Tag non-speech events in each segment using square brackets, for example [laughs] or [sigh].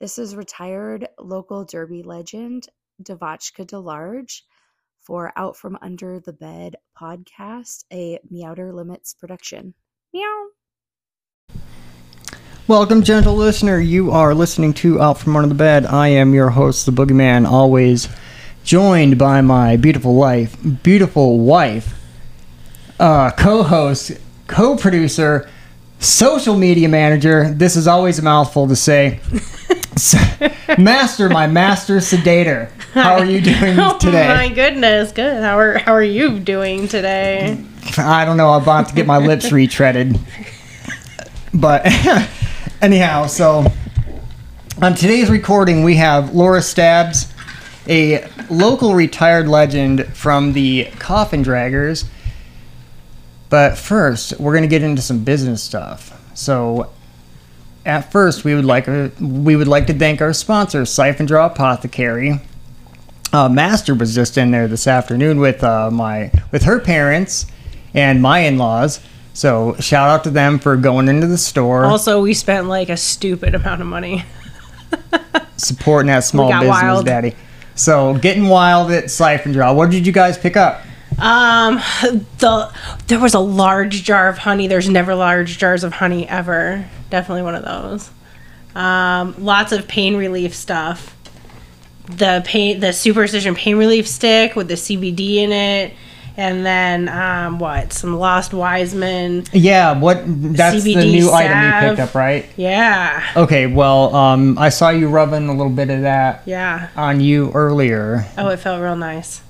This is retired local derby legend Devachka DeLarge for Out From Under the Bed podcast, a Meowter Limits production. Meow. Welcome, gentle listener. You are listening to Out From Under the Bed. I am your host, the Boogeyman, always joined by my beautiful wife, beautiful wife, uh, co-host, co-producer, social media manager. This is always a mouthful to say. [laughs] [laughs] master, my master sedator. How are you doing [laughs] oh today? Oh my goodness, good. How are how are you doing today? I don't know. I'm about to get my lips [laughs] retreaded. But anyhow, so on today's recording, we have Lora Stabs, a local retired legend from the Coffin Draggers. But first, we're going to get into some business stuff. So, at first, we would like we would like to thank our sponsor, Siphon Draw Apothecary. Uh, Master was just in there this afternoon with uh, my with her parents and my in-laws. So shout out to them for going into the store, Also, we spent like a stupid amount of money. [laughs] supporting that small business, wild. daddy. So getting wild at Siphon Draw. What did you guys pick up? Um, the there was a large jar of honey. There's never large jars of honey ever. Definitely one of those. Um, lots of pain relief stuff. The pain, the superstition pain relief stick with the CBD in it, and then um, what? Some Lost Wiseman. Yeah, what? That's the CBD new item you picked up, right? Yeah, Okay, well, um, I saw you rubbing a little bit of that yeah. on you earlier. Oh, it felt real nice.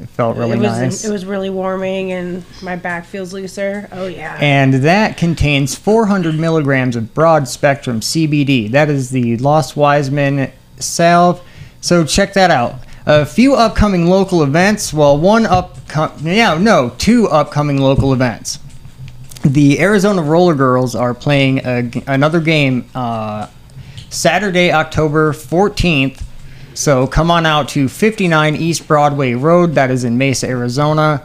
It felt really it was nice. it was really warming and my back feels looser. Oh yeah. and that contains 400 milligrams of broad spectrum CBD. That is the Lost Wiseman salve. So check that out. A few upcoming local events. Well, one up, yeah, no, two upcoming local events. The Arizona Roller Girls are playing a, another game uh, Saturday, October 14th. So come on out to 59 East Broadway Road. That is in Mesa, Arizona.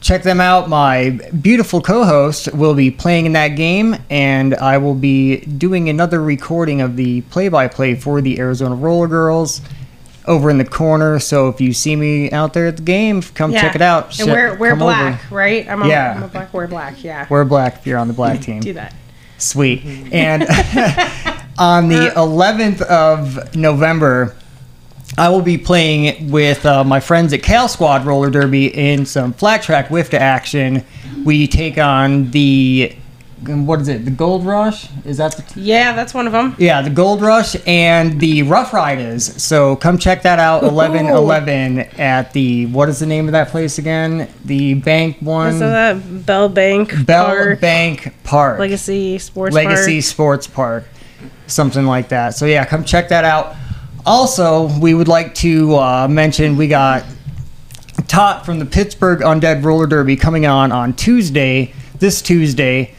Check them out. My beautiful co host will be playing in that game, and I will be doing another recording of the play by play for the Arizona Roller Girls over in the corner. So if you see me out there at the game, come check it out. And we're we're come over. black, right? I'm a, Yeah. I'm a black. We're black. Yeah. We're black if you're on the black [laughs] team. Do that. Sweet. And [laughs] [laughs] on the 11th of November, I will be playing with uh, my friends at Cal Squad Roller Derby in some flat track WFTDA action. We take on the, what is it, the Gold Rush? Is that the Yeah, that's one of them. yeah, the Gold Rush and the Rough Riders. So come check that out. Eleven eleven at the what is the name of that place again? The Bank One So that Bell Bank Bell Park, Bank Park. Legacy Sports Legacy Park. Sports Park, something like that. So yeah, come check that out. Also, we would like to uh, mention we got Tot from the Pittsburgh Undead Roller Derby coming on on Tuesday, this Tuesday,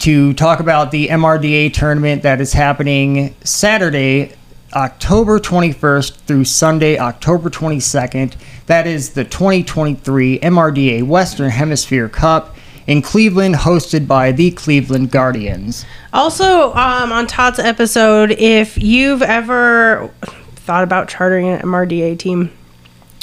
to talk about the MRDA tournament that is happening Saturday, October 21st through Sunday, October 22nd. That is the 2023 MRDA Western Hemisphere Cup in Cleveland, hosted by the Cleveland Guardians. Also, um, on Todd's episode, if you've ever thought about chartering an MRDA team,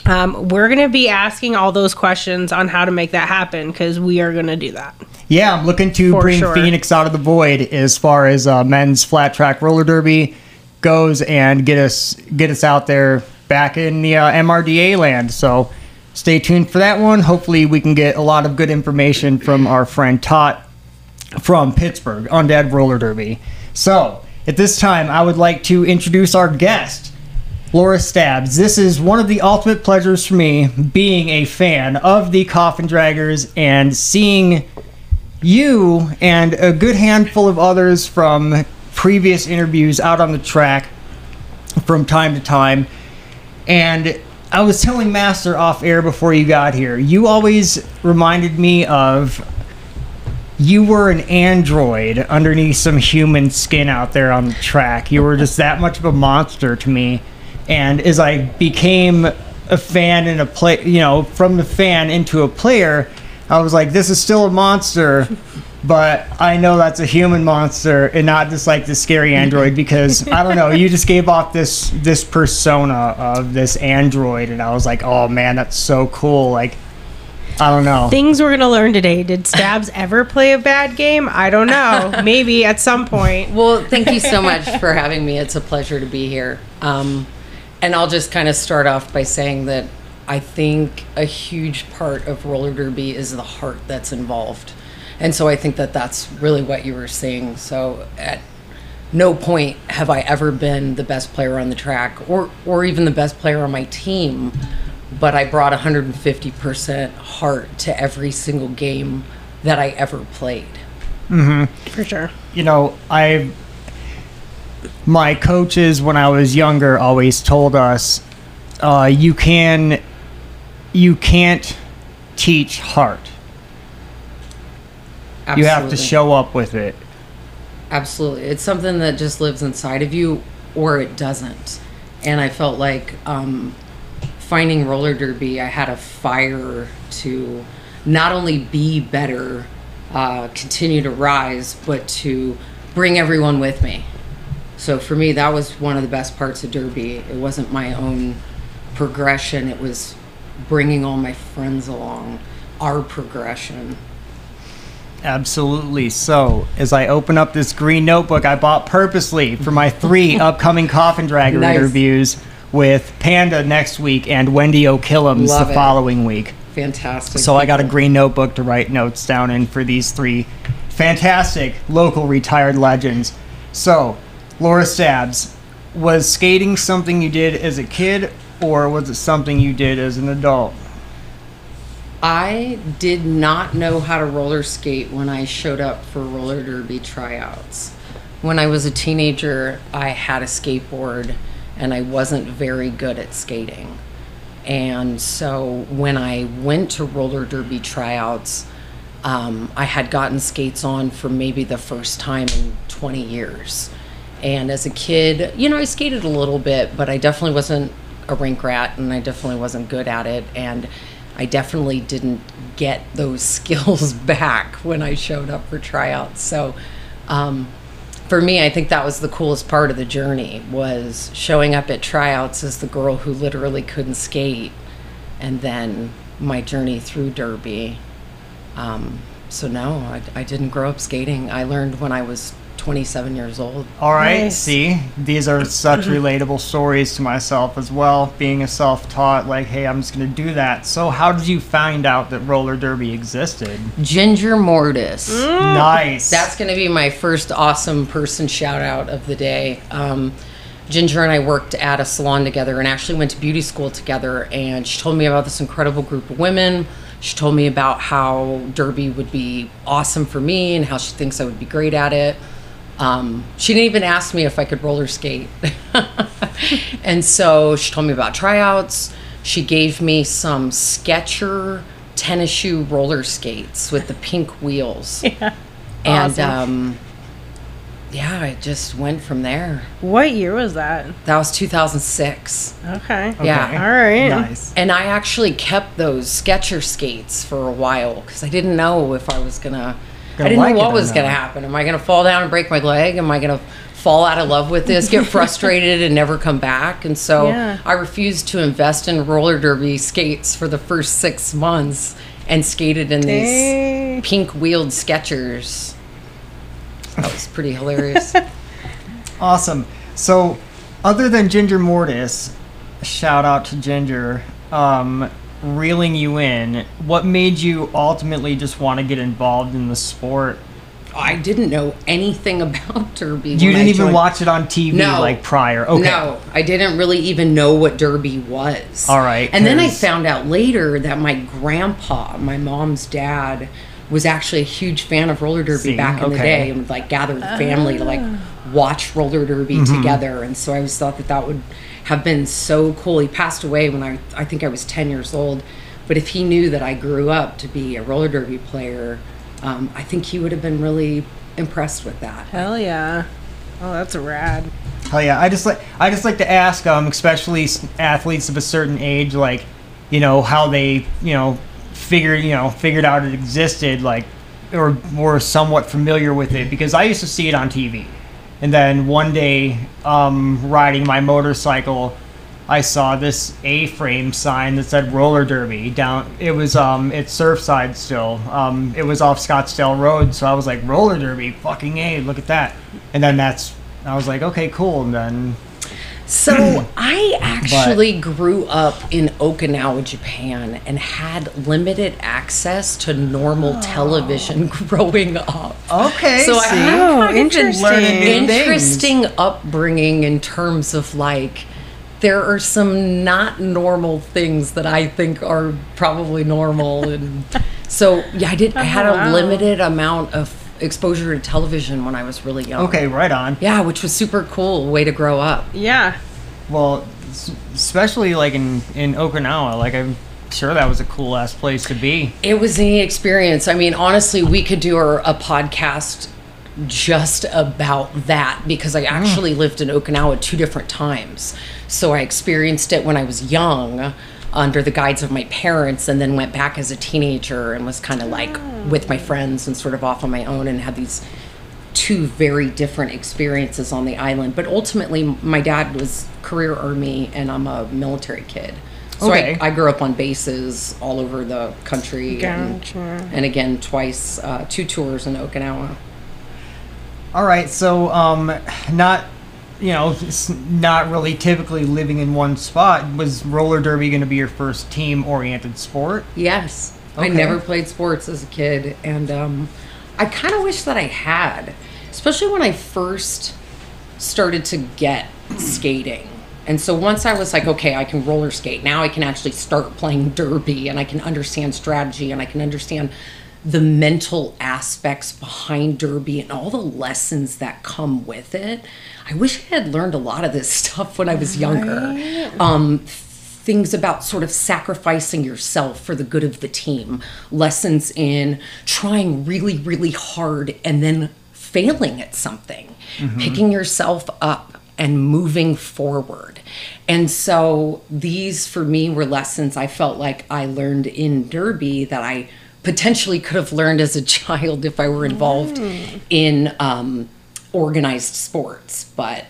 um, we're going to be asking all those questions on how to make that happen because we are going to do that. Yeah, I'm looking to For bring sure. Phoenix out of the void as far as uh, men's flat track roller derby goes, and get us get us out there back in the uh, MRDA land. So stay tuned for that one. Hopefully, we can get a lot of good information from our friend Tot from Pittsburgh on Undead Roller Derby. So at this time, I would like to introduce our guest. Lora Stabs. This is one of the ultimate pleasures for me being a fan of the Coffin Draggers and seeing you and a good handful of others from previous interviews out on the track from time to time. And I was telling Master off air before you got here, you always reminded me of you were an android underneath some human skin out there on the track. You were just that much of a monster to me. And as I became a fan and a play, you know, from the fan into a player, I was like, this is still a monster, but I know that's a human monster and not just like the scary android because I don't know. You just gave off this this persona of this android, and I was like, oh man, that's so cool. Like, I don't know. Things we're gonna learn today. Did Stabs ever play a bad game? I don't know. [laughs] Maybe at some point. Well, thank you so much for having me. It's a pleasure to be here. Um, and I'll just kind of start off by saying that I think a huge part of roller derby is the heart that's involved. And so I think that that's really what you were saying. So at no point have I ever been the best player on the track or, or even the best player on my team, but I brought 150% heart to every single game that I ever played. For sure. you know, I my coaches when I was younger always told us uh, you can you can't teach heart. You have to show up with it. Absolutely. It's something that just lives inside of you or it doesn't. And I felt like um, finding roller derby, I had a fire to not only be better, uh, continue to rise, but to bring everyone with me. So for me, that was one of the best parts of derby. It wasn't my own progression, it was bringing all my friends along, our progression. Absolutely. So, as I open up this green notebook I bought purposely for my three [laughs] upcoming Coffin Dragger Nice. interviews with Panda next week and Wendy O'Killams Love the it. following week. Fantastic. So I got a green notebook to write notes down in for these three fantastic local retired legends. So, Lora Stabs, was skating something you did as a kid or was it something you did as an adult? I did not know how to roller skate when I showed up for roller derby tryouts. When I was a teenager, I had a skateboard and I wasn't very good at skating. And so when I went to roller derby tryouts, um, I had gotten skates on for maybe the first time in 20 years. And as a kid, you know, I skated a little bit, but I definitely wasn't a rink rat and I definitely wasn't good at it. And I definitely didn't get those [laughs] skills back when I showed up for tryouts. So, um, for me, I think that was the coolest part of the journey was showing up at tryouts as the girl who literally couldn't skate, and then my journey through Derby. Um, so no, I, I didn't grow up skating. I learned when I was 27 years old. All right, Nice. see, these are such [clears throat] relatable stories to myself as well. Being a self taught, like, hey, I'm just going to do that. So, how did you find out that roller derby existed? Ginger Mortis. Nice. That's going to be my first awesome person shout out of the day. Um, Ginger and I worked at a salon together and actually went to beauty school together. And she told me about this incredible group of women. She told me about how Derby would be awesome for me and how she thinks I would be great at it. Um, she didn't even ask me if I could roller skate. [laughs] and so she told me about tryouts. She gave me some Sketcher tennis shoe roller skates with the pink wheels. [laughs] Yeah. And Awesome. um, yeah, I just went from there. What year was that? That was 2006. Okay. Yeah. All right. Nice. And I actually kept those Sketcher skates for a while because I didn't know if I was gonna. Gonna I didn't like know what was gonna happen. Am I gonna fall down and break my leg? Am I gonna fall out of love with this, get [laughs] frustrated, and never come back? And so Yeah. I refused to invest in roller derby skates for the first six months and skated in Dang. these pink wheeled Skechers. That was pretty hilarious. [laughs] Awesome. So, other than Ginger Mortis, shout out to Ginger, um, reeling you in, what made you ultimately just want to get involved in the sport? I didn't know anything [laughs] about derby. You didn't even joined. watch it on TV No. like prior. Okay. No, I didn't really even know what Derby was. All right, And then I found out later that my grandpa, my mom's dad, was actually a huge fan of roller derby See, back in the day and would like gather the family to like watch roller derby Mm-hmm. together. And so I always thought that that would have been so cool. He passed away when I, I think I was 10 years old. But if he knew that I grew up to be a roller derby player, um, I think he would have been really impressed with that. Hell yeah. Oh, that's rad. Hell yeah! I just like I just like to ask, um, especially athletes of a certain age, like, you know, how they, you know, figured, you know, figured out it existed. Like, or were somewhat familiar with it because I used to see it on TV. And then one day, um, riding my motorcycle, I saw this A-frame sign that said roller derby down. It was um, it's Surfside still. Um, it was off Scottsdale Road, so I was like roller derby, fucking a, look at that. And then that's I was like, okay, cool. And then So [clears throat] I actually grew up in Okinawa, Japan, and had limited access to normal oh. television [laughs] growing up. okay, So I see? have Oh, kind of interesting. Things. interesting upbringing in terms of like there are some not normal things that I think are probably normal and [laughs] so yeah I did I oh, had a limited amount of exposure to television when I was really young. okay, right on. Yeah, which was super cool way to grow up. Yeah. Well, especially like in in Okinawa, like I'm sure that was a cool ass place to be. It was a neat experience. I mean, honestly, we could do a, a podcast just about that because I mm. actually lived in Okinawa two different times. So I experienced it when I was young under the guides of my parents and then went back as a teenager and was kind of like with my friends and sort of off on my own and had these two very different experiences on the island. But ultimately, my dad was career army and I'm a military kid. So Okay. I, I grew up on bases all over the country. and- and again twice uh, two tours in okinawa All right, so um, not you know, not really typically living in one spot. Was roller derby going to be your first team-oriented sport? yes i never played sports as a kid and um, i kind of wish that i had especially when i first started to get skating and so once i was like okay i can roller skate now i can actually start playing derby and i can understand strategy and i can understand the mental aspects behind derby and all the lessons that come with it i wish i had learned a lot of this [laughs] stuff when i was younger. Um, things about sort of sacrificing yourself for the good of the team, lessons in trying really, really hard and then failing at something, picking yourself up and moving forward. And so these for me were lessons I felt like I learned in Derby that I potentially could have learned as a [laughs] child if I were involved in um, organized sports. But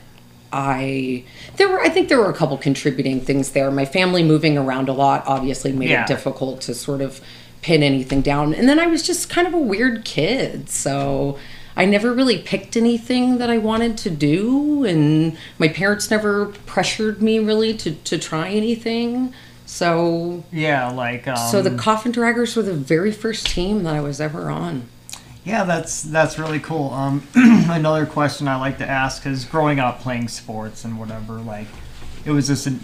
I there were I think there were a couple contributing things there. My family moving around a lot obviously made Yeah. it difficult to sort of pin anything down. And then I was just kind of a weird kid, so I never really picked anything that I wanted to do and my parents never pressured me really to to try anything. So Yeah, like um, so the Coffin Draggers were the very first team that I was ever on. Yeah, that's that's really cool. Um, [clears throat] another question I like to ask is growing up playing sports and whatever, like it was just a,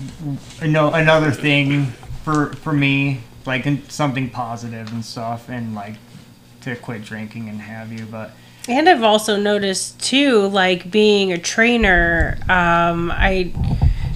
a no, another thing for for me, like in- something positive and stuff, and like to quit drinking and have you. But And I've also noticed too, like being a trainer, um, I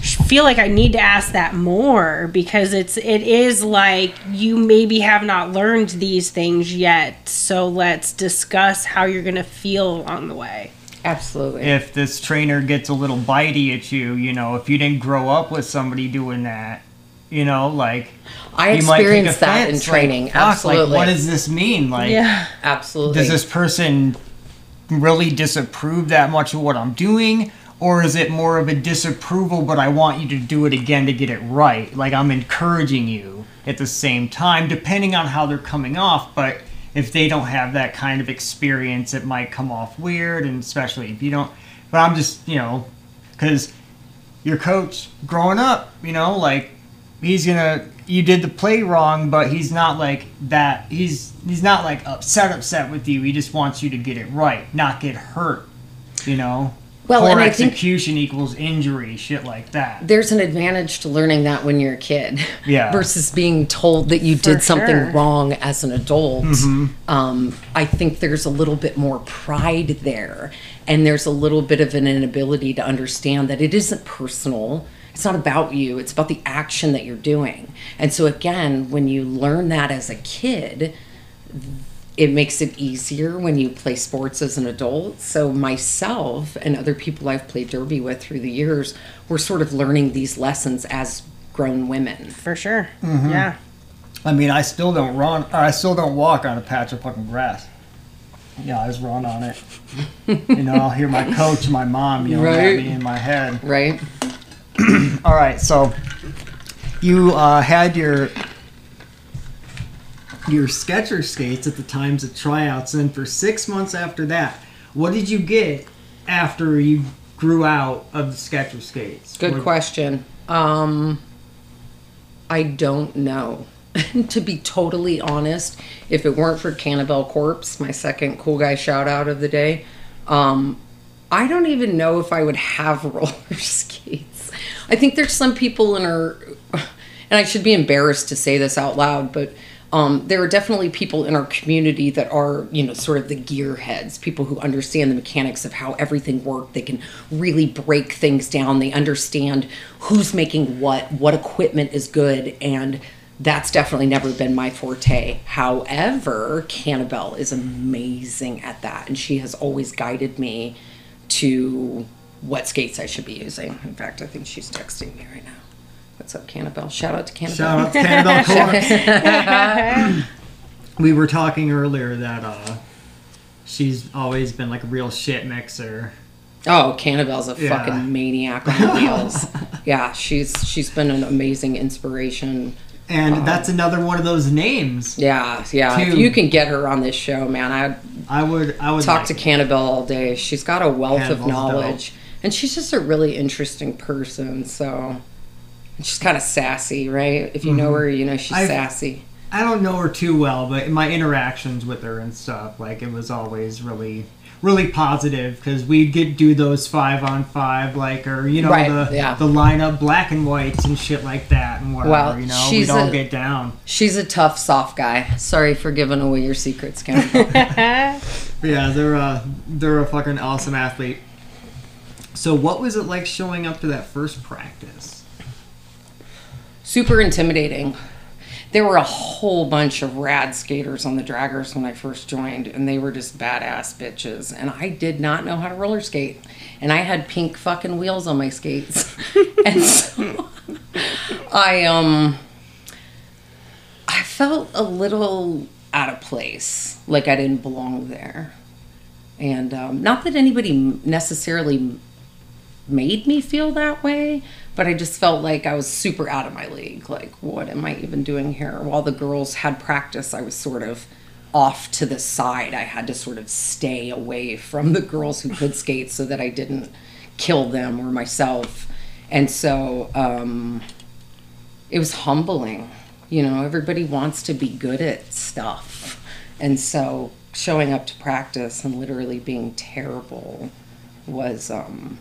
feel like I need to ask that more because it's it is like you maybe have not learned these things yet. So let's discuss how you're gonna feel along the way. Absolutely. if this trainer gets a little bitey at you, you know, if you didn't grow up with somebody doing that, you know, like I you might take experienced that in offense, training. Like, fuck, Absolutely. Like, what does this mean? Like, Yeah. Absolutely. does this person really disapprove that much of what I'm doing? Or is it more of a disapproval, but I want you to do it again to get it right? Like I'm encouraging you at the same time, depending on how they're coming off. But if they don't have that kind of experience, it might come off weird, and especially if you don't. But I'm just, you know, because your coach growing up, you know, like he's gonna you did the play wrong, but he's not like that. He's he's not like upset upset with you. He just wants you to get it right, not get hurt. You know. Well, Poor and I think- execution equals injury, shit like that. there's an advantage to learning that when you're a kid Yeah. [laughs] versus being told that you For did something sure. wrong as an adult Mm-hmm. um, i think there's a little bit more pride there and there's a little bit of an inability to understand that it isn't personal it's not about you it's about the action that you're doing and so again when you learn that as a kid it makes it easier when you play sports as an adult. So myself and other people I've played derby with through the years, we're sort of learning these lessons as grown women. For sure. Mm-hmm. Yeah. I mean, I still don't run. Or I still don't walk on a patch of fucking grass. yeah, I just run on it. [laughs] you know, I'll hear my coach, and my mom yelling Right. at me in my head. Right? [clears throat] All right, so you uh, had your your Sketcher skates at the times of tryouts, and for six months after that, what did you get after you grew out of the Sketcher skates? Good question. Um, I don't know. [laughs] to be totally honest, if it weren't for Cannibal Corpse, my second cool guy shout out of the day, um, I don't even know if I would have [laughs] roller skates. I think there's some people in our, and I should be embarrassed to say this out loud, but um, there are definitely people in our community that are, you know, sort of the gearheads, people who understand the mechanics of how everything works. They can really break things down. They understand who's making what, what equipment is good, and that's definitely never been my forte. However, Cannibal is amazing at that, and she has always guided me to what skates I should be using. In fact, I think she's texting me right now. What's up, Cannibal? Shout out to Cannibal. Shout out to Cannibal Corpse. [laughs] we were talking earlier that uh, she's always been like a real shit mixer. Oh, Cannibal's a Yeah. fucking maniac on the wheels. [laughs] yeah, she's she's been an amazing inspiration. And that's another one of those names. Yeah, yeah. If you can get her on this show, man, I'd I would I would talk like to. Cannibal all day. She's got a wealth of Cannibal's knowledge, and she's just a really interesting person. So she's kind of sassy, right? If you know mm-hmm. her, you know she's I've- sassy. I don't know her too well, but in my interactions with her and stuff, like it was always really, really positive because we'd get do those five on five, like or you know Right, the yeah. the lineup black and whites and shit like that and whatever. Well, you know, she's we'd all a- get down. She's a tough, soft guy. Sorry for giving away your secrets. [laughs] But yeah, they're a they're a fucking awesome athlete. So, what was it like showing up to that first practice? Super intimidating. There were a whole bunch of rad skaters on the draggers when I first joined, and they were just badass bitches. And I did not know how to roller skate, and I had pink fucking wheels on my skates, [laughs] and so I um I felt a little out of place, like I didn't belong there. And um, not that anybody necessarily made me feel that way, but I just felt like I was super out of my league. Like, what am I even doing here? While the girls had practice, I was sort of off to the side. I had to sort of stay away from the girls who could skate so that I didn't kill them or myself. And so um, it was humbling. You know, everybody wants to be good at stuff. And so showing up to practice and literally being terrible was um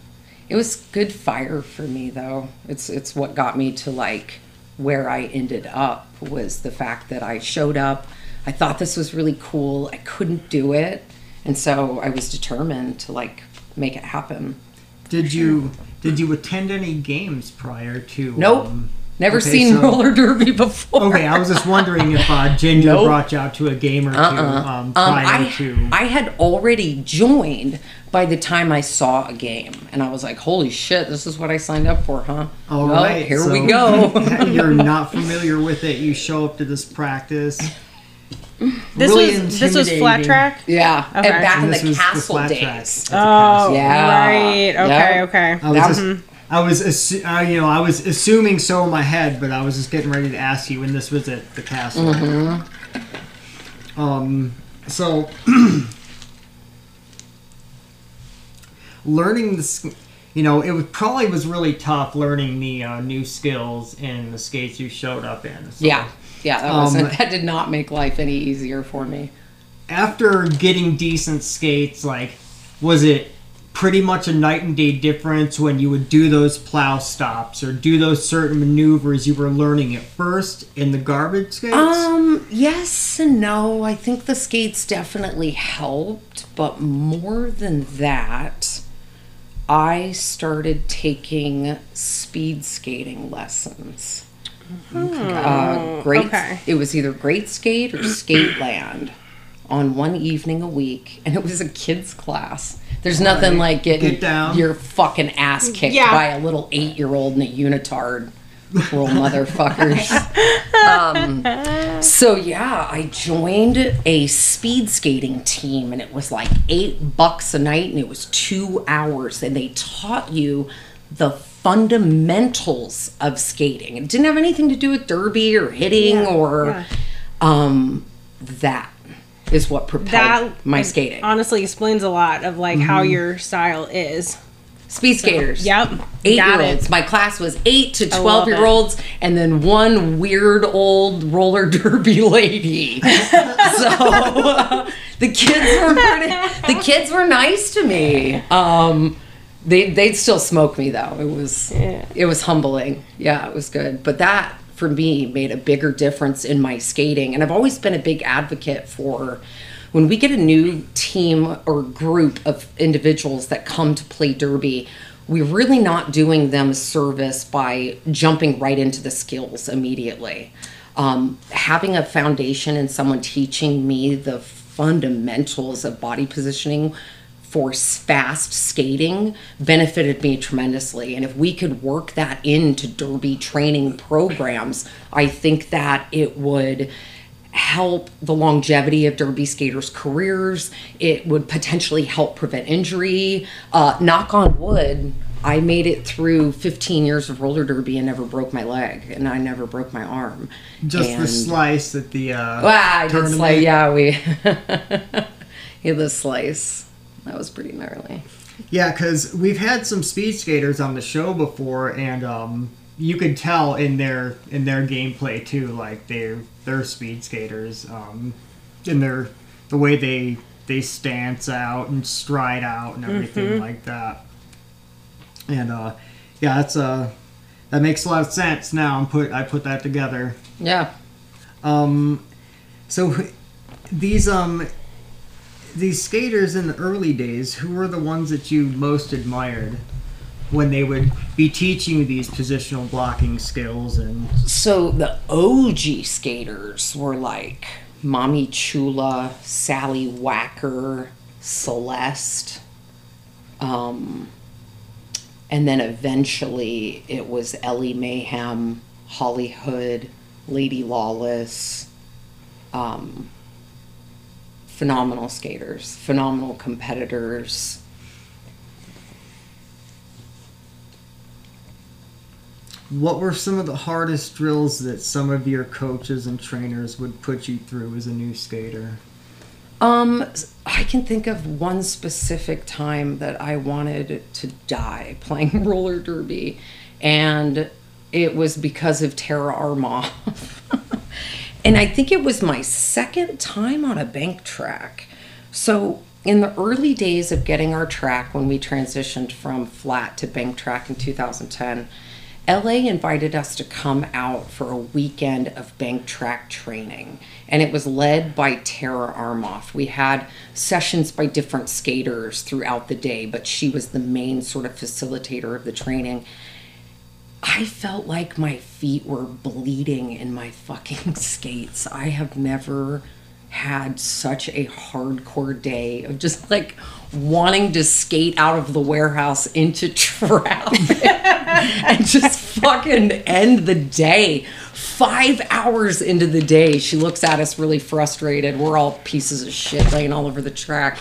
it was good fire for me though. It's it's what got me to like where I ended up was the fact that I showed up. I thought this was really cool. I couldn't do it. And so I was determined to like make it happen. Did you did you attend any games prior to? Nope. um, Never okay, seen so- roller derby [laughs] before. Okay, I was just wondering if uh, Ginger Nope. brought you out to a game or two um, Um, prior I, to. I had already joined by the time I saw a game, and I was like, "Holy shit, this is what I signed up for, huh?" All well, right, here so we go. [laughs] you're not familiar with it. You show up to this practice. This Really was this was flat track. yeah, Okay. and back And in the was the castle flat days. That's a Oh, Yeah. right. Okay, Yeah. okay. I was, That- just, I was, assu- uh, you know, I was assuming so in my head, but I was just getting ready to ask you when this was at the castle. Mm-hmm. Um, so [clears throat] learning this, you know, it was probably was really tough learning the uh, new skills in the skates you showed up in. So Yeah, yeah, that Um, wasn't that did not make life any easier for me. After getting decent skates, like, was it pretty much a night and day difference when you would do those plow stops or do those certain maneuvers you were learning at first in the garbage skates? Um, yes and no. I think the skates definitely helped, but more than that, I started taking speed skating lessons. Uh, great. okay. It was either Great Skate or Skate Land on one evening a week, and it was a kids class. There's nothing Right. like getting Get down. your fucking ass kicked Yeah. by a little eight year old in a unitard Cruel motherfuckers. [laughs] Um, so yeah, I joined a speed skating team, and it was like eight bucks a night, and it was two hours, and they taught you the fundamentals of skating. It didn't have anything to do with derby or hitting Yeah, or yeah. um, that is what propelled That my skating. honestly explains a lot of like how your style is. Speed skaters. Yep, Eight got year olds. it. My class was eight to 12 year olds, and then one weird old roller derby [laughs] lady. so uh, [laughs] the kids were pretty, the kids were nice to me. Um, they, they'd still smoke me though. It was, it was humbling. Yeah, it was good. But that for me made a bigger difference in my skating. And I've always been a big advocate for when we get a new team or group of individuals that come to play derby, we're really not doing them service by jumping right into the skills immediately. Um, having a foundation and someone teaching me the fundamentals of body positioning for fast skating benefited me tremendously. And if we could work that into derby training programs, I think that it would help the longevity of derby skaters' careers. It would potentially help prevent injury. Uh, knock on wood, I made it through 15 years of roller derby and never broke my leg, and I never broke my arm. Just And- the slice at the uh, Wow, I did slice. Yeah, we [laughs] yeah, the slice. That was pretty gnarly. Yeah, because we've had some speed skaters on the show before, and um, you could tell in their in their gameplay too, like they're they're speed skaters. Um, in their the way they they stance out and stride out and everything like that. And uh, yeah, that's uh, that makes a lot of sense now. I'm put I put that together. Yeah. Um, so these um these skaters in the early days, who were the ones that you most admired when they would be teaching you these positional blocking skills and So the OG skaters were like Mommy Chula, Sally Wacker, Celeste. Um, and then eventually it was Ellie Mayhem, Holly Hood, Lady Lawless. Um, phenomenal skaters, phenomenal competitors. what were some of the hardest drills that some of your coaches and trainers would put you through as a new skater? Um, I can think of one specific time that I wanted to die [laughs] playing roller derby, and it was because of Tara Armov. [laughs] and I think it was my second time on a bank track. So, in the early days of getting our track, when we transitioned from flat to bank track in 2010, LA invited us to come out for a weekend of bank track training, and it was led by Tara Armov. We had sessions by different skaters throughout the day, but she was the main sort of facilitator of the training. I felt like my feet were bleeding in my fucking [laughs] skates. I have never had such a hardcore day of just like wanting to skate out of the warehouse into [laughs] traffic and just fucking end the day. Five hours into the day, she looks at us really frustrated. We're all pieces of shit laying all over the track.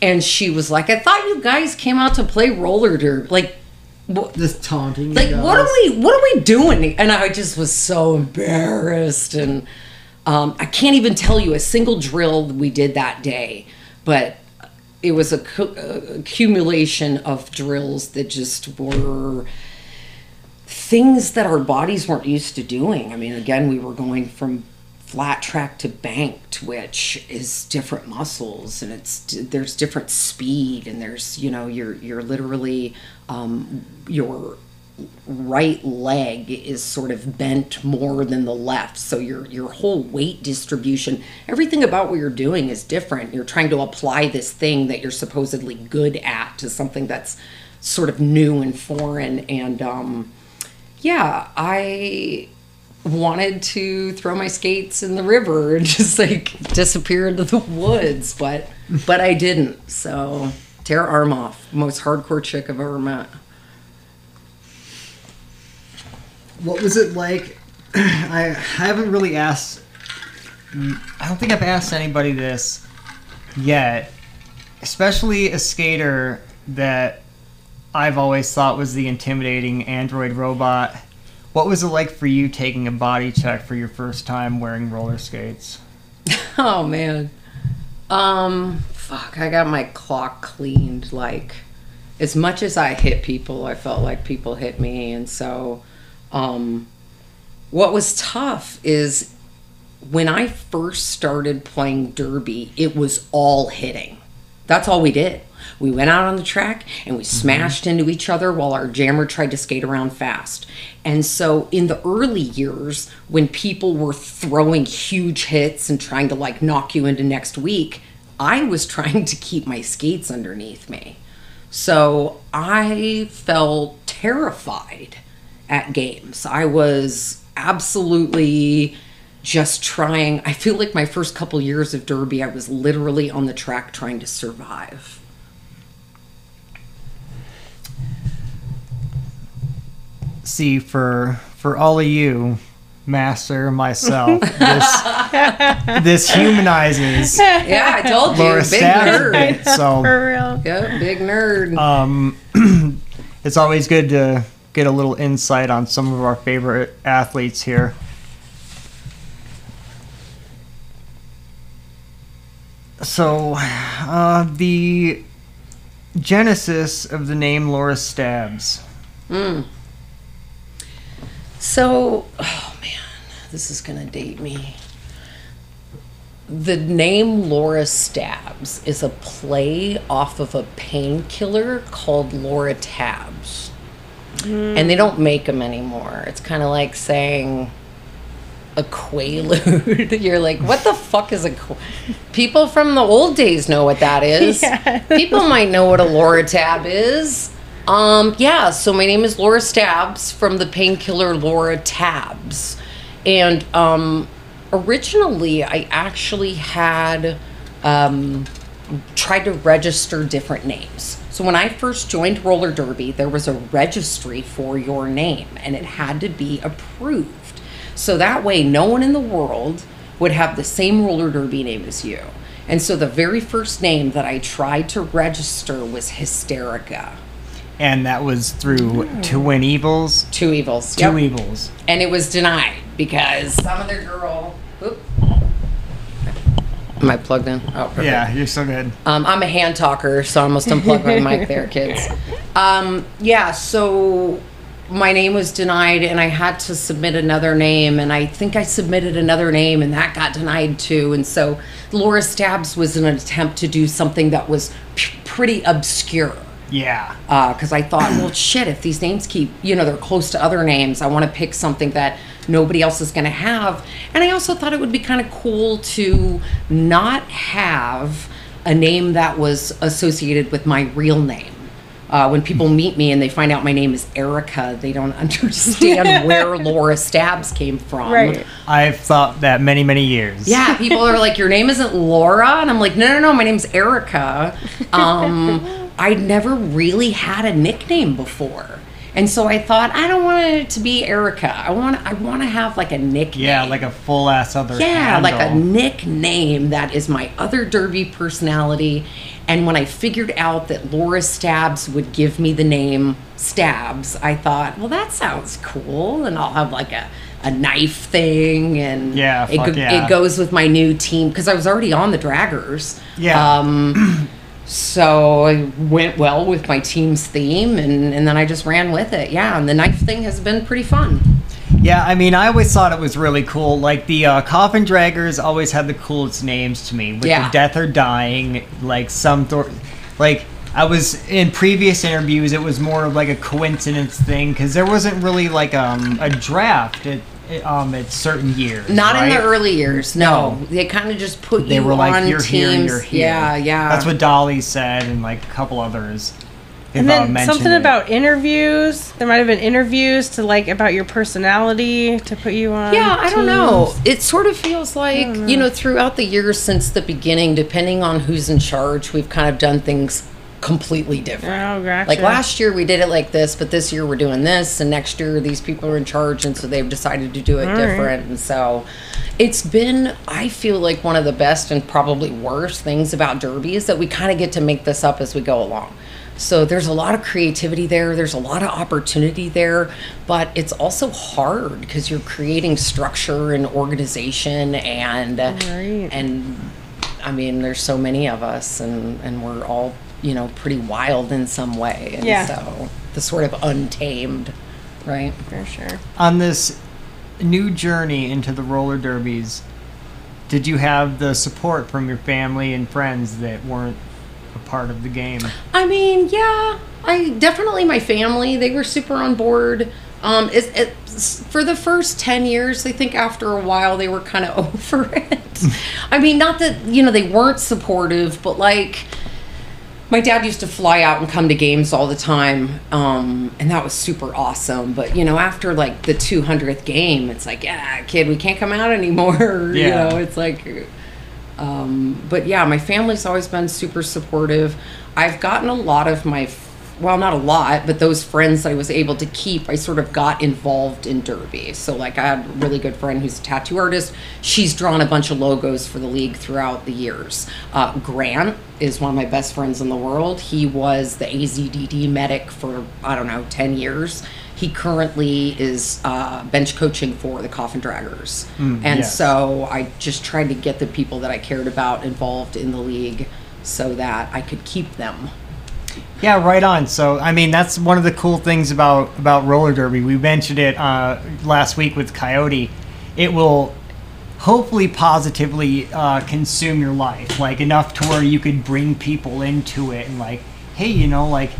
and she was like, I thought you guys came out to play roller derby. Like, wh- Just taunting. like what are we what are we doing and i just was so embarrassed and um, i can't even tell you a single drill we did that day but it was a co- uh, accumulation of drills that just were things that our bodies weren't used to doing i mean again we were going from flat track to banked which is different muscles and it's there's different speed and there's you know you're you're literally um, your right leg is sort of bent more than the left. So your your whole weight distribution everything about what you're doing is different. You're trying to apply this thing that you're supposedly good at to something that's sort of new and foreign. And um yeah i wanted to throw my skates in the river and [laughs] just like disappear into the woods but but i didn't. So tara armov most hardcore chick i've ever met what was it like? [clears throat] I haven't really asked. I don't think I've asked anybody this yet, especially a skater that I've always thought was the intimidating android robot. What was it like for you taking a body check for your first time wearing roller skates? [laughs] Oh man. Um fuck, I got my clock cleaned like as much as I hit people, I felt like people hit me and so um what was tough is when I first started playing derby, it was all hitting. That's all we did. We went out on the track and we smashed into each other while our jammer tried to skate around fast. And so, in the early years, when people were throwing huge hits and trying to like knock you into next week, I was [laughs] trying to keep my skates underneath me. So, I felt terrified at games. I was absolutely just trying. I feel like my first couple years of Derby, I was literally on the track trying to survive. See, for for all of you, Master, myself, this [laughs] this humanizes Yeah, I told you, Lora big Stabs a nerd. [laughs] So For real. Yep, big nerd. um, [clears throat] it's always good to get a little insight on some of our favorite athletes here. So, uh, the genesis of the name Lora Stabs. So, oh man, this is gonna date me. The name Lora Stabs is a play off of a painkiller called Laura Tabs. And they don't make them anymore. It's kind of like saying a quaalude. [laughs] You're like, what the fuck is a qu-? People from the old days know what that is. [laughs] Yeah. People might know what a Laura Tab is. Um, yeah, so my name is Lora Stabs from the painkiller Laura Tabs. And um, originally, I actually had um, tried to register different names. So when I first joined roller derby, there was a registry for your name and it had to be approved. So that way, no one in the world would have the same roller derby name as you. And so the very first name that I tried to register was Hysterica. And that was through Twin Evils. Two evils. Two Yep. Evils. And it was denied because some other girl. Oop. Am I plugged in? Oh, perfect. Yeah, you're so good. Um, I'm a hand talker, so I almost unplugged my mic there, [laughs] kids. Um, yeah, so my name was denied, and I had to submit another name, and I think I submitted another name, and that got denied too. And so Lora Stabs was an attempt to do something that was p- pretty obscure Yeah. because I thought, well, shit, if these names keep, you know, they're close to other names, I want to pick something that nobody else is going to have. And I also thought it would be kind of cool to not have a name that was associated with my real name. Uh, when people meet me and they find out my name is Erica, they don't [laughs] understand where [laughs] Lora Stabs came from. Right. I've thought that many, many years. Yeah, people are like, "Your name isn't Lora," and I'm like, "No, no, no, my name's Erica." [laughs] Um, I'd never really had a nickname before, and so I thought I don't want it to be Erica. I want I want to have like a nickname. Yeah, like a full ass other. yeah, like a nickname that is my other Derby personality. And when I figured out that Lora Stabs would give me the name Stabs, I thought, well, that sounds cool, and I'll have like a, a knife thing, and Yeah, it, go- yeah. it goes with my new team because I was already on the Draggers. Yeah. Um, [clears throat] so it went well with my team's theme, and, and then I just ran with it. Yeah, and the knife thing has been pretty fun. Yeah, I mean, I always thought it was really cool. Like the uh, coffin draggers always had the coolest names to me. With Yeah. the death or dying, like some th- like I was in previous interviews, it was more of like a coincidence thing because there wasn't really like um, a draft at, um at certain years. Not in the early years, no. No. They kind of just put They you were like, on "You're teams. here, you're here." Yeah, yeah. That's what Dolly said, and like a couple others. And uh, then something it. about interviews. There might have been interviews to like about your personality to put you on. Yeah, I don't know. It sort of feels like, you know, throughout the years since the beginning, depending on who's in charge, we've kind of done things completely different. Oh, gotcha. Like last year we did it like this, but this year we're doing this, and next year these people are in charge, and so they've decided to do it different. And so it's been, I feel like one of the best and probably worst things about Derby is that we kind of get to make this up as we go along. So there's a lot of creativity there. There's a lot of opportunity there, but it's also hard because you're creating structure and organization and and I mean there's so many of us and and we're all you know pretty wild in some way. And Yeah. So the sort of untamed, right? for sure. On this new journey into the roller derbies, did you have the support from your family and friends that weren't a part of the game? I mean, yeah, I definitely my family they were super on board. Um, it, it, for the first ten years, I think after a while they were kind of [laughs] over it. I mean, not that you know they weren't supportive, but like my dad used to fly out and come to games all the time, um, and that was super awesome. But you know, after like the two hundredth game, it's like, yeah, kid, we can't come out anymore. [laughs] you know, it's like um, but yeah, my family's always been super supportive. I've gotten a lot of my, well, not a lot, but those friends I was able to keep, I sort of got involved in Derby. So, like, I had a really good friend who's a tattoo artist. She's drawn a bunch of logos for the league throughout the years. Uh, Grant is one of my best friends in the world. He was the AZDD medic for, I don't know, 10 years. He currently is uh, bench coaching for the Coffin Draggers. and yes. so I just tried to get the people that I cared about involved in the league so that I could keep them. Yeah, right on. So, I mean, that's one of the cool things about about roller derby. We mentioned it uh, last week with Coyote. It will hopefully positively uh, consume your life, like enough to where you could bring people into it and like, hey, you know, like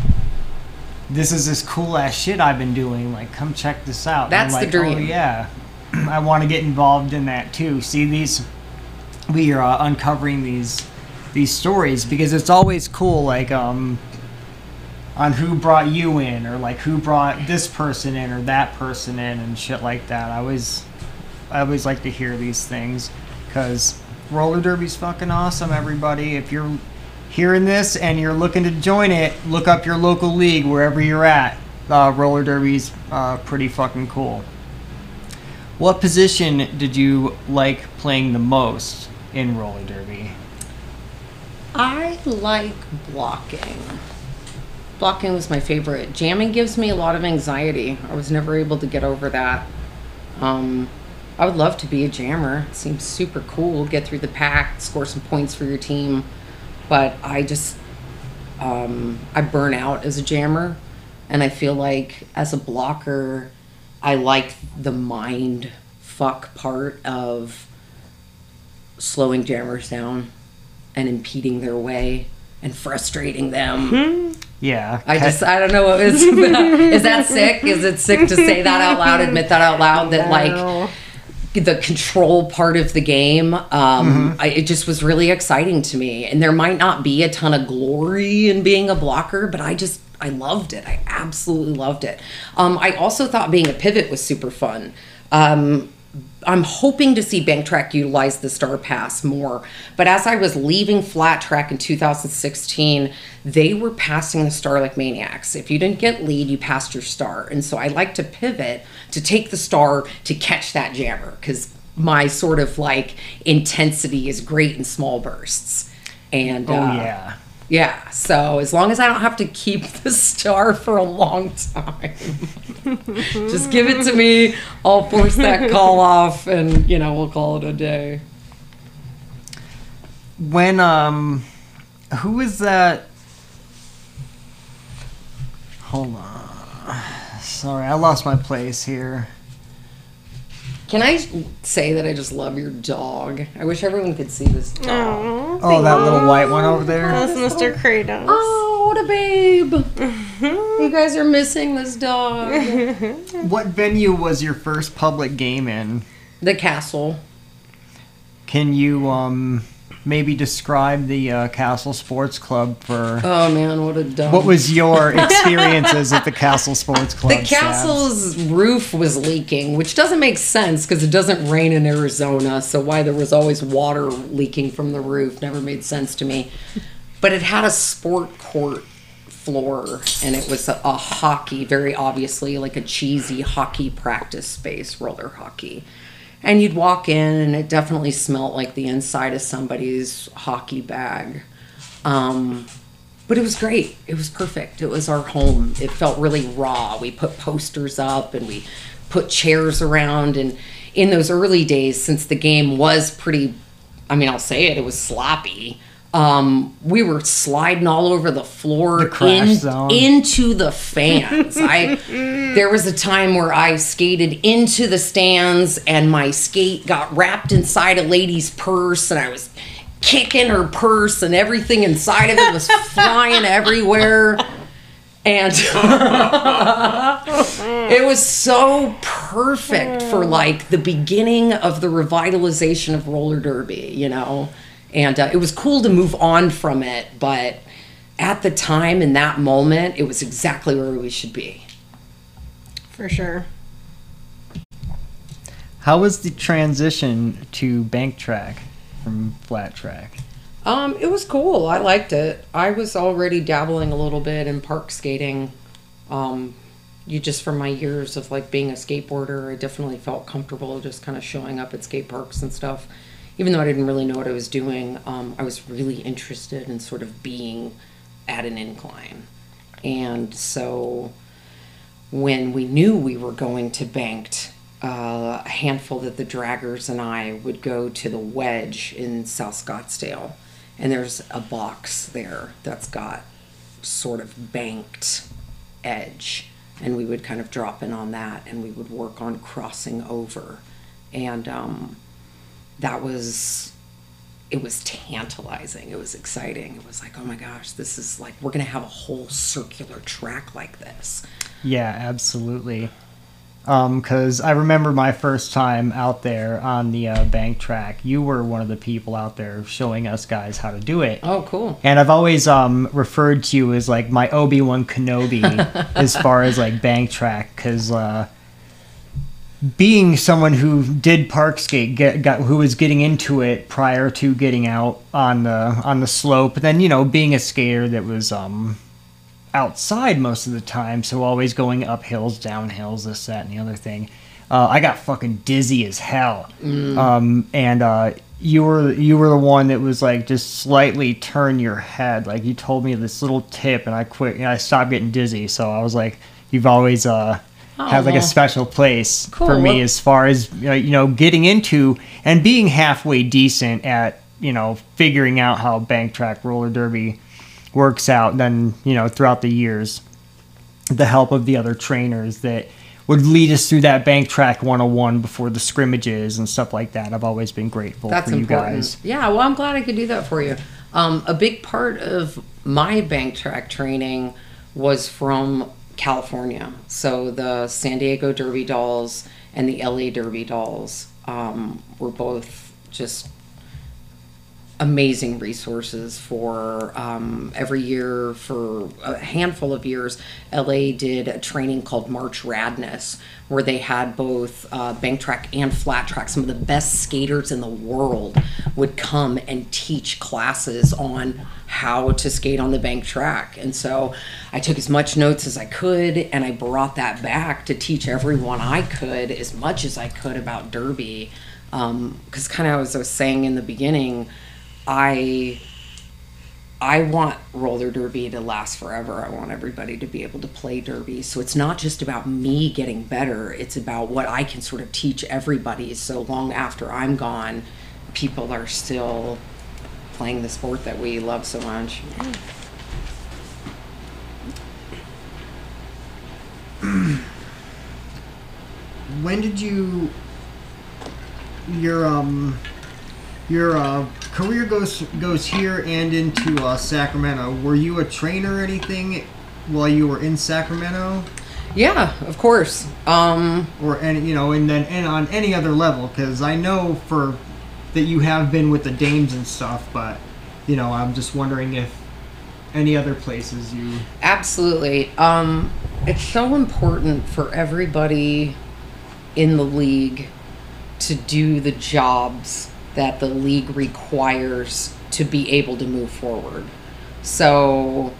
this is this cool ass shit I've been doing. Like, come check this out. That's the like, Oh yeah, [clears throat] I want to get involved in that too. See these, we are uh, uncovering these these stories because it's always cool. Like, um, on who brought you in or like who brought this person in or that person in and shit like that. I always I always like to hear these things cuz roller derby's fucking awesome everybody. If you're hearing this and you're looking to join it, look up your local league wherever you're at. Uh, roller derby's uh, pretty fucking cool. What position did you like playing the most in roller derby? I like blocking. Blocking was my favorite. Jamming gives me a lot of anxiety. I was never able to get over that. Um, I would love to be a jammer. It seems super cool. Get through the pack, score some points for your team. But I just, um, I burn out as a jammer. And I feel like as a blocker, I like the mind fuck part of slowing jammers down and impeding their way and frustrating them. Yeah. I just I don't know what it's about. Is that sick? Is it sick to say that out loud, admit that out loud that like the control part of the game um I, it just was really exciting to me and there might not be a ton of glory in being a blocker but i just i loved it i absolutely loved it um i also thought being a pivot was super fun um I'm hoping to see Bank Track utilize the Star Pass more. But as I was leaving Flat Track in 2016, they were passing the Star like maniacs. If you didn't get lead, you passed your Star. And so I like to pivot to take the Star to catch that jammer because my sort of like intensity is great in small bursts. And Oh uh, yeah. Yeah, so as long as I don't have to keep [laughs] the star for a long time, [laughs] just give it to me. I'll force that call [laughs] off, and you know we'll call it a day. when um who is that hold on sorry i lost my place here Can I say that I just love your dog? I wish everyone could see this dog. Aw, oh that little white one over there That's Mr. Kratos. Oh, what a babe! [laughs] you guys are missing this dog. [laughs] what venue was your first public game in the castle. can you um maybe describe the uh, castle sports club for Oh man, what a dog! what was your [laughs] experiences at the castle sports club The castle's roof was leaking, which doesn't make sense because it doesn't rain in Arizona. So why there was always water leaking from the roof never made sense to me. But it had a sport court floor, and it was a, a hockey, very obviously like a cheesy hockey practice space, roller hockey. And you'd walk in, and it definitely smelled like the inside of somebody's hockey bag. Um, but it was great. It was perfect. It was our home. It felt really raw. We put posters up and we put chairs around. And in those early days, since the game was pretty, I mean, I'll say it, it was sloppy. Um, we were sliding all over the floor The crash in- into the fans. I [laughs] there was a time where I skated into the stands and my skate got wrapped inside a lady's purse and I was kicking her purse and everything inside of it was [laughs] flying everywhere. And [laughs] it was so perfect for like the beginning of the revitalization of roller derby, you know. And uh, it was cool to move on from it, but at the time in that moment, it was exactly where we should be. For sure. How was the transition to bank track from flat track? Um, it was cool. I liked it. I was already dabbling a little bit in park skating. Um, you just from my years of like being a skateboarder, I definitely felt comfortable just kind of showing up at skate parks and stuff. Even though I didn't really know what I was doing, um, I was really interested in sort of being at an incline. And so when we knew we were going to banked, uh, a handful that the draggers and I would go to the wedge in South Scottsdale. And there's a box there that's got sort of banked edge. And we would kind of drop in on that and we would work on crossing over. And um, that was it was tantalizing. It was exciting. It was like, oh my gosh, this is like we're gonna have a whole circular track like this. Yeah, absolutely. Because I remember my first time out there on the uh, bank track. You were one of the people out there showing us guys how to do it. Oh, cool. And I've always um, referred to you as like my Obi Wan Kenobi [laughs] as far as like bank track, because uh, being someone who did park skate, get, got who was getting into it prior to getting out on the on the slope, then you know being a skater that was um, outside most of the time, so always going up hills, down hills, this, that, and the other thing. Uh, I got fucking dizzy as hell, um, and uh, you were you were the one that was like just slightly turn your head. Like you told me this little tip, and I quit. And I stopped getting dizzy. So I was like, you've always uh, had like Aw. a special place for me Well- as far as you know, getting into and being halfway decent at you know figuring out how bank track roller derby works out. Then you know throughout the years, the help of the other trainers that would lead us through that bank track 101 before the scrimmages and stuff like that. I've always been grateful That's for you important. guys. Yeah, well, I'm glad I could do that for you. Um, a big part of my bank track training was from California. So the San Diego Derby Dolls and the LA Derby Dolls um, were both just amazing resources for um, every year for a handful of years la did a training called march radness where they had both uh, bank track and flat track. Some of the best skaters in the world would come and teach classes on how to skate on the bank track. And so i took as much notes as i could and i brought that back to teach everyone i could as much as i could about derby. Because kind of as i was saying in the beginning I I want roller derby to last forever. I want everybody to be able to play derby. So it's not just about me getting better, it's about what I can sort of teach everybody so long after I'm gone, people are still playing the sport that we love so much. When did you your um your uh, career goes goes here and into uh, Sacramento? Were you a trainer or anything while you were in Sacramento, Yeah, of course. Um or any you know, and then and on any other level? Because I know for that you have been with the Dames and stuff, but you know, I'm just wondering if any other places you Absolutely. Um, it's so important for everybody in the league to do the jobs that the league requires to be able to move forward. So,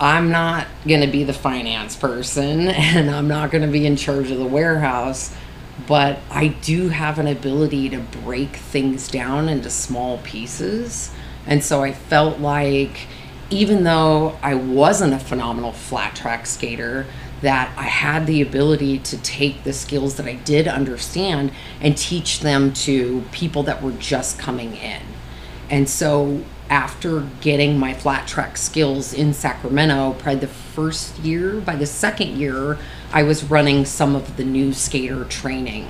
I'm not going to be the finance person [laughs] and I'm not going to be in charge of the warehouse, but I do have an ability to break things down into small pieces. And so I felt like even though I wasn't a phenomenal flat track skater, that I had the ability to take the skills that I did understand and teach them to people that were just coming in. And so after getting my flat track skills in Sacramento, probably the first year, by the second year, I was running some of the new skater training.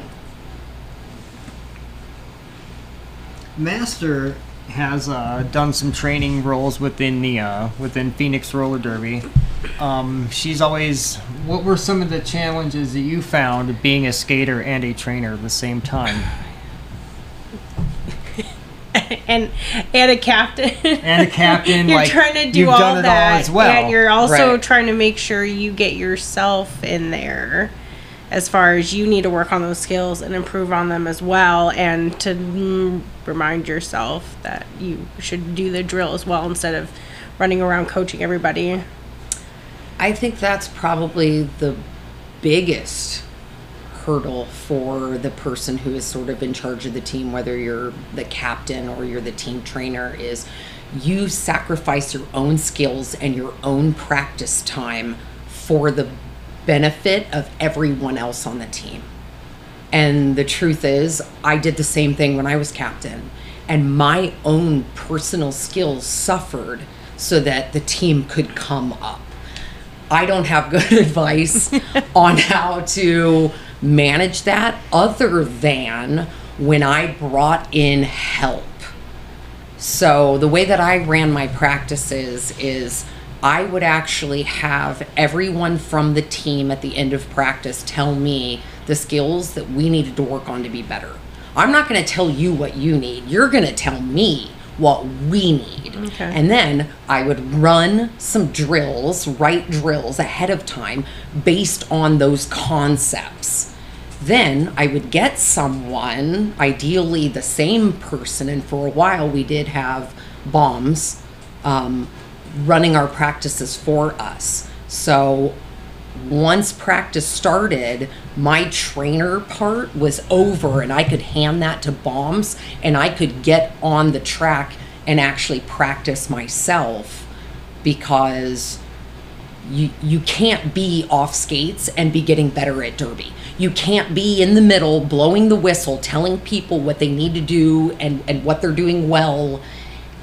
Master has uh, done some training roles within the uh, within Phoenix Roller Derby. Um, she's always. What were some of the challenges that you found being a skater and a trainer at the same time? [laughs] and and a captain And a captain, [laughs] you're like, trying to do all all that as well. and you're also Right. trying to make sure you get yourself in there as far as you need to work on those skills and improve on them as well and to remind yourself that you should do the drill as well instead of running around coaching everybody I think that's probably the biggest hurdle for the person who is sort of in charge of the team, whether you're the captain or you're the team trainer, is you sacrifice your own skills and your own practice time for the benefit of everyone else on the team. And the truth is, I did the same thing when I was captain. And my own personal skills suffered so that the team could come up. I don't have good [laughs] advice on how to manage that other than when I brought in help. So the way that I ran my practices is I would actually have everyone from the team at the end of practice tell me the skills that we needed to work on to be better. I'm not going to tell you what you need. You're going to tell me what we need. Okay. And then I would run some drills, write drills ahead of time based on those concepts. Then I would get someone, ideally the same person, and for a while we did have bombs um, running our practices for us. So once practice started, my trainer part was over, and I could hand that to bombs, and I could get on the track and actually practice myself because you you can't be off skates and be getting better at derby. You can't be in the middle blowing the whistle, telling people what they need to do and and what they're doing well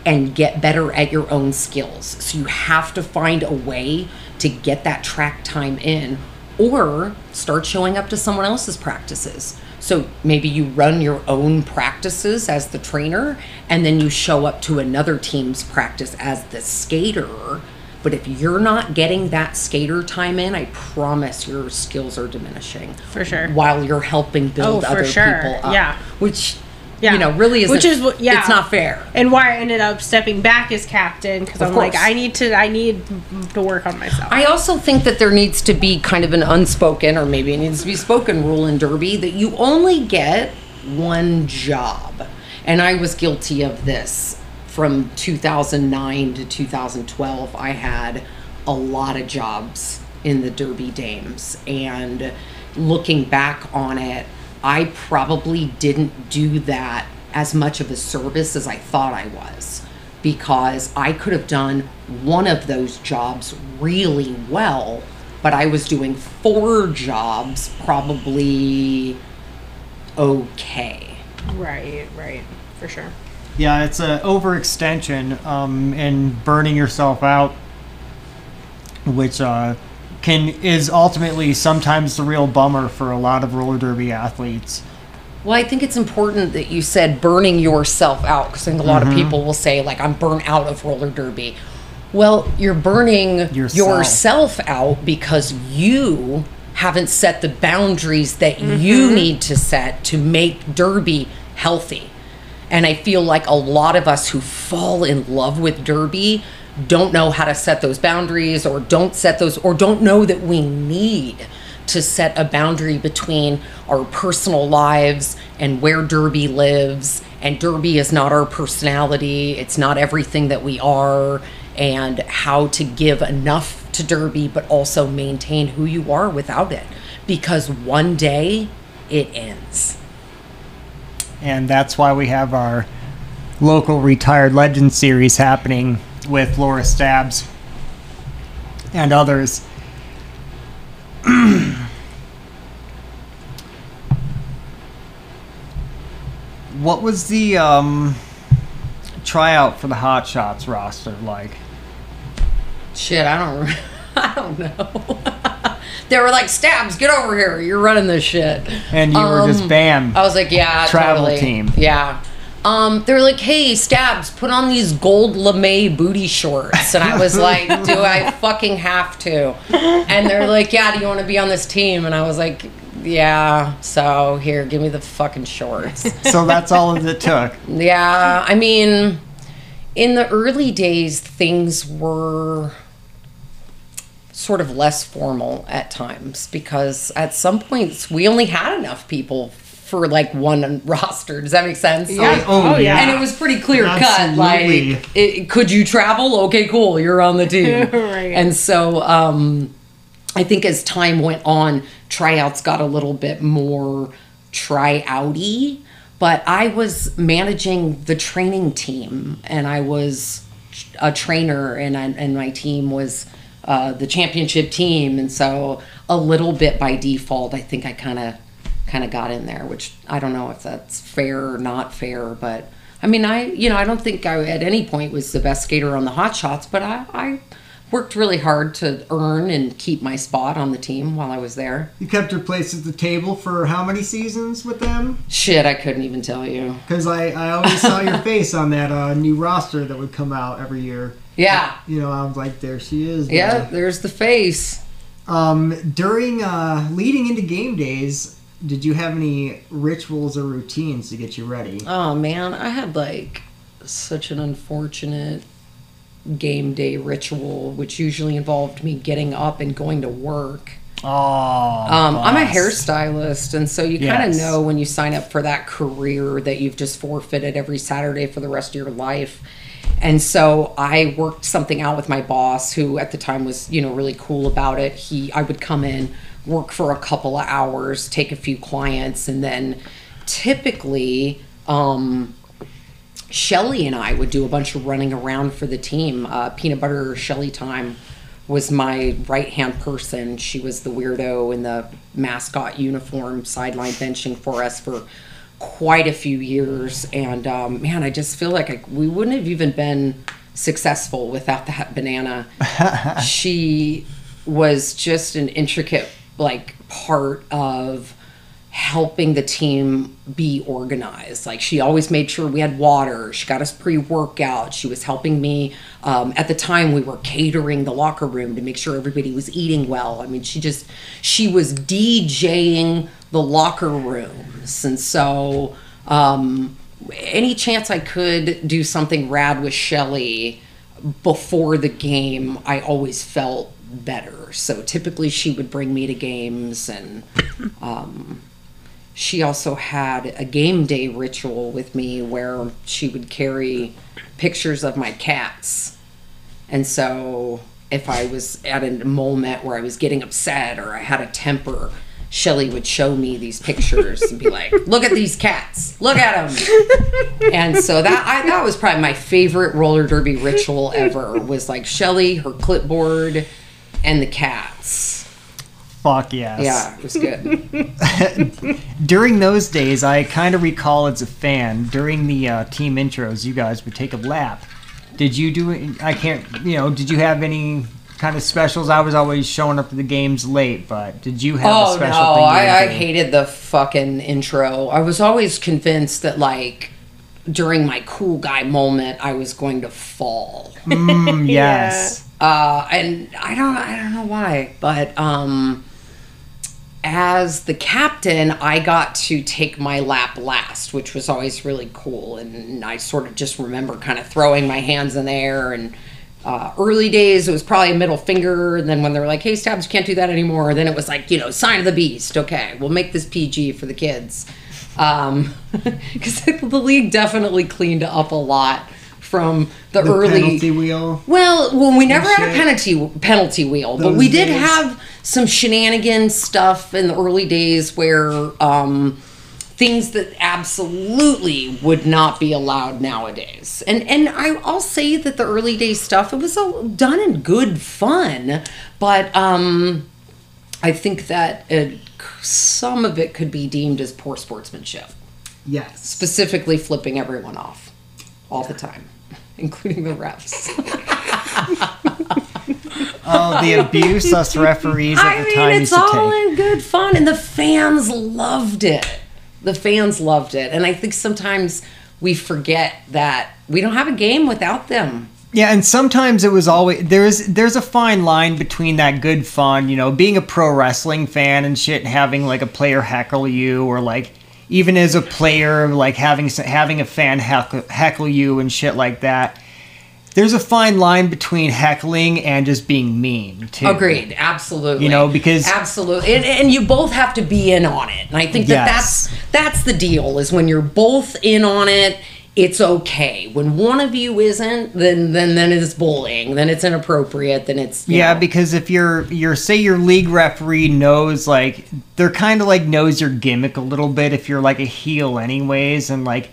and get better at your own skills. So you have to find a way to get that track time in or start showing up to someone else's practices. So maybe you run your own practices as the trainer and then you show up to another team's practice as the skater. But if you're not getting that skater time in, I promise your skills are diminishing. For sure. While you're helping oh, build Oh, for other sure. people up. Yeah. Which, Yeah. you know, really isn't. Which is yeah. It's not fair. and why I ended up stepping back as captain because I'm like. I need to I need to work on myself. I also think that there needs to be kind of an unspoken, or maybe it needs to be spoken rule in Derby that you only get one job. And I was guilty of this from 2009 to 2012. I had a lot of jobs in the Derby Dames. And looking back on it, I probably didn't do that as much of a service as I thought I was because I could have done one of those jobs really well, but I was doing four jobs probably okay. right, right, for sure. Yeah, it's a overextension um, and burning yourself out, which uh, can is ultimately sometimes the real bummer for a lot of roller derby athletes. Well, I think it's important that you said burning yourself out because I think a lot of mm-hmm. people will say, like, I'm burnt out of roller derby. Well, you're burning Yourself. yourself out because you haven't set the boundaries that you mm-hmm. need to set to make derby healthy. And I feel like a lot of us who fall in love with derby don't know how to set those boundaries or don't set those or don't know that we need to set a boundary between our personal lives and where derby lives and derby is not our personality it's not everything that we are and how to give enough to Derby, but also maintain who you are without it. Because one day it ends. and that's why we have our local retired legend series happening with Lora Stabs and others. [clears throat] what was the um, tryout for the Hot Shots roster like? Shit, I don't. [laughs] I don't know. [laughs] they were like, "Stabs, get over here! You're running this shit." And you were just Um, bam. I was like, "Yeah, Travel totally. team. Yeah." Um, they were like, "Hey, Stabs, put on these gold lame booty shorts," and I was [laughs] like, "Do I fucking have to?" And they're like, "Yeah, do you want to be on this team?" And I was like, "Yeah." So here, give me the fucking shorts. [laughs] so that's all it took. Yeah, I mean, in the early days, things were sort of less formal at times because at some points we only had enough people for like one [laughs] roster. Does that make sense? Like, Oh, yeah. and it was pretty clear cut. Like, it, could you travel? Okay, cool. You're on the [laughs] team. Right. And so, um, I think as time went on, tryouts got a little bit more tryouty. But I was managing the training team, and I was a trainer, and I, and my team was uh, the championship team, and so a little bit by default, I think I kind of kind of got in there, which I don't know if that's fair or not fair, but I mean, I you know I don't think I at any point was the best skater on the hot shots, but I, I worked really hard to earn and keep my spot on the team while I was there. You kept your place at the table for how many seasons with them? Shit, I couldn't even tell you. Because I, I always saw your [laughs] face on that uh, new roster that would come out every year. Yeah, You know, I was like, there she is. yeah, there's the face. Um, during uh, leading into game days, did you have any rituals or routines to get you ready? Oh man, I had like such an unfortunate game day ritual, which usually involved me getting up and going to work. Oh, Um, I'm a hairstylist, and so you kind of know when you sign up for that career that you've just forfeited every Saturday for the rest of your life. And so I worked something out with my boss, who at the time was, you know, really cool about it. He, I would come in, work for a couple of hours, take a few clients, and then typically, um, Shelly and I would do a bunch of running around for the team. Uh, peanut butter Shelly time was my right hand person. She was the weirdo in the mascot uniform, sideline benching for us for quite a few years. And um, man, I just feel like I, we wouldn't have even been successful without that banana. [laughs] she was just an intricate like part of helping the team be organized. Like she always made sure we had water. She got us pre-workout. She was helping me. Um, at the time, we were catering the locker room to make sure everybody was eating well. I mean, she just she was DJing the locker rooms, and so um, any chance I could do something rad with Shelly before the game, I always felt better. So typically, she would bring me to games and. Um, she also had a game day ritual with me where she would carry pictures of my cats. And so if I was at a moment where I was getting upset or I had a temper, Shelly would show me these pictures and be [laughs] like, "Look at these cats. Look at them." and so that I, that was probably my favorite roller derby ritual ever was like Shelly, her clipboard, and the cats. fuck yes. Yeah, it was good. [laughs] During those days, I kind of recall as a fan, during the uh, team intros, you guys would take a lap. Did you do? I can't, you know, did you have any kind of specials? I was always showing up to the games late, but did you have a Oh special no, thing? you I, I hated the fucking intro. I was always convinced that like during my cool guy moment, I was going to fall. Mm, [laughs] yes. uh, and I don't, I don't know why, but um, as the captain, I got to take my lap last, which was always really cool. And I sort of just remember kind of throwing my hands in the air. And uh, early days, it was probably a middle finger. And then when they were like, hey, Stabs, you can't do that anymore, then it was like, you know, sign of the beast. Okay, we'll make this PG for the kids. [laughs] Because the league definitely cleaned up a lot from the, The early penalty wheel. well, well, we never had a penalty penalty wheel, but we did days. have some shenanigan stuff in the early days where um, things that absolutely would not be allowed nowadays. And and I, I'll say that the early day stuff it was all done in good fun, but um, I think that it, some of it could be deemed as poor sportsmanship, Yes. specifically flipping everyone off all the time, [laughs] including the refs. [laughs] Oh, the abuse us referees at I the mean, time it's used to all take. in good fun, and the fans loved it. The fans loved it, and I think sometimes we forget that we don't have a game without them. Yeah, and sometimes it was always there's there's a fine line between that good fun, you know, being a pro wrestling fan and shit, and having like a player heckle you, or like even as a player, like having having a fan heckle, heckle you and shit like that. There's a fine line between heckling and just being mean too. Agreed, absolutely. You know, because- absolutely, and, and you both have to be in on it. And I think that Yes. that's that's the deal. Is when you're both in on it, it's okay. When one of you isn't, then then then it's bullying. Then it's inappropriate. Then it's Yeah, know. because if you're you're say your league referee knows like they're kind of like knows your gimmick a little bit if you're like a heel anyways and like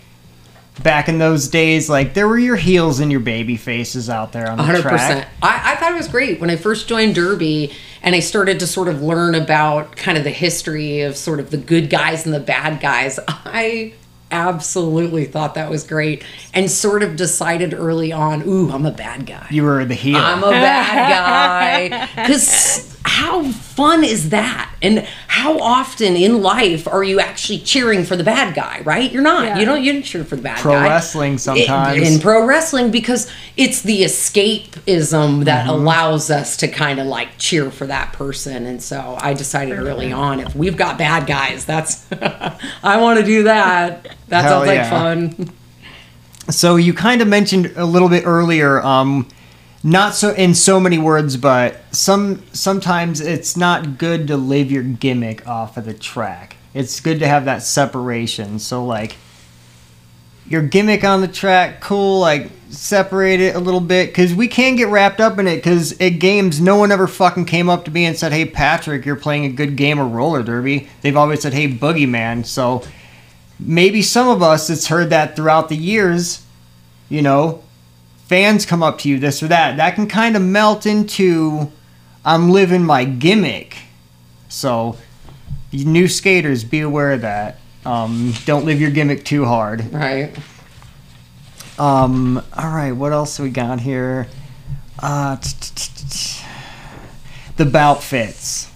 back in those days like there were your heels and your baby faces out there on the hundred track. percent. I, I thought it was great when I first joined Derby, and I started to sort of learn about kind of the history of sort of the good guys and the bad guys. [laughs] I absolutely thought that was great, and sort of decided early on, ooh, I'm a bad guy. You were the heel. I'm a bad guy. [laughs] Because how fun is that? And how often in life are you actually cheering for the bad guy? Right? You're not. Yeah. You don't. You don't cheer for the bad Pro guy. wrestling sometimes. In, in pro wrestling, because it's the escapism that Mm-hmm. allows us to kind of like cheer for that person. And so I decided early on, if we've got bad guys, that's [laughs] I want to do that. That Hell sounds like fun. So you kind of mentioned a little bit earlier, um, not so in so many words, but some sometimes it's not good to live your gimmick off of the track. It's good to have that separation. So like your gimmick on the track, cool, like separate it a little bit because we can get wrapped up in it. Because at games, no one ever fucking came up to me and said, "Hey Patrick, you're playing a good game of roller derby." They've always said, "Hey Boogeyman." So maybe some of us that's heard that throughout the years, you know, fans come up to you this or that. That can kind of melt into I'm living my gimmick. So, new skaters, be aware of that. Um, don't live your gimmick too hard. Right. Um, all right, what else we got here? Uh, the bout fits.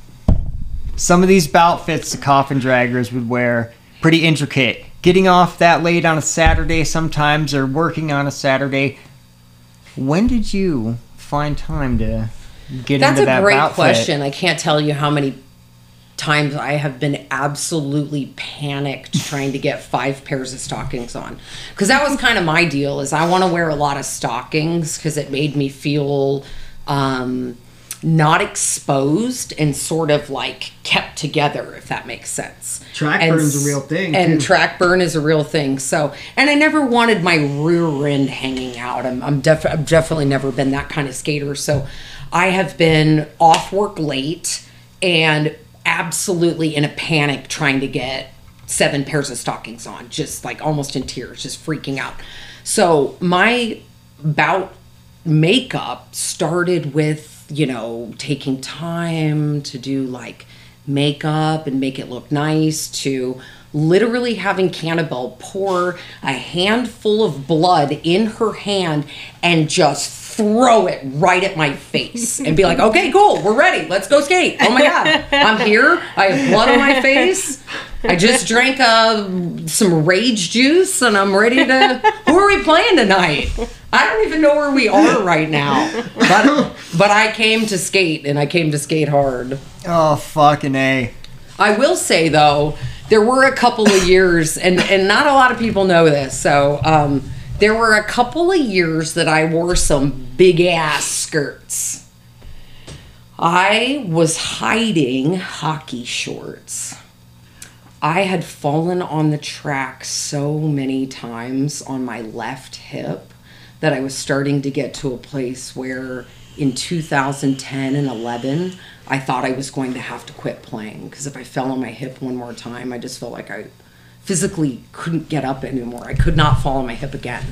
Some of these bout fits the coffin draggers would wear pretty intricate. Getting off that late on a Saturday sometimes, or working on a Saturday. When did you find time to get That's into a that great bout question. I can't tell you how many times I have been absolutely panicked [laughs] trying to get five pairs of stockings on. Because that was [laughs] kind of my deal is I want to wear a lot of stockings because it made me feel um, not exposed and sort of like kept together, if that makes sense. Track And burn's a real thing, And too. track burn is a real thing. So, and I never wanted my rear end hanging out. I'm, I'm def- I've definitely never been that kind of skater. So, I have been off work late and absolutely in a panic trying to get seven pairs of stockings on, just like almost in tears, just freaking out. So, my bout makeup started with, you know, taking time to do like makeup and make it look nice to literally having Cannibal pour a handful of blood in her hand and just throw it right at my face and be like, okay, cool, we're ready. Let's go skate. Oh my God, I'm here. I have blood on my face. I just drank uh, some rage juice and I'm ready to. Who are we playing tonight? I don't even know where we are right now. But, but I came to skate and I came to skate hard. Oh, fucking A. I will say though, there were a couple of years, and and not a lot of people know this. So um, there were a couple of years that I wore some big ass skirts. I was hiding hockey shorts. I had fallen on the track so many times on my left hip that I was starting to get to a place where in 2010 and 11, I thought I was going to have to quit playing because if I fell on my hip one more time, I just felt like I physically couldn't get up anymore. I could not fall on my hip again.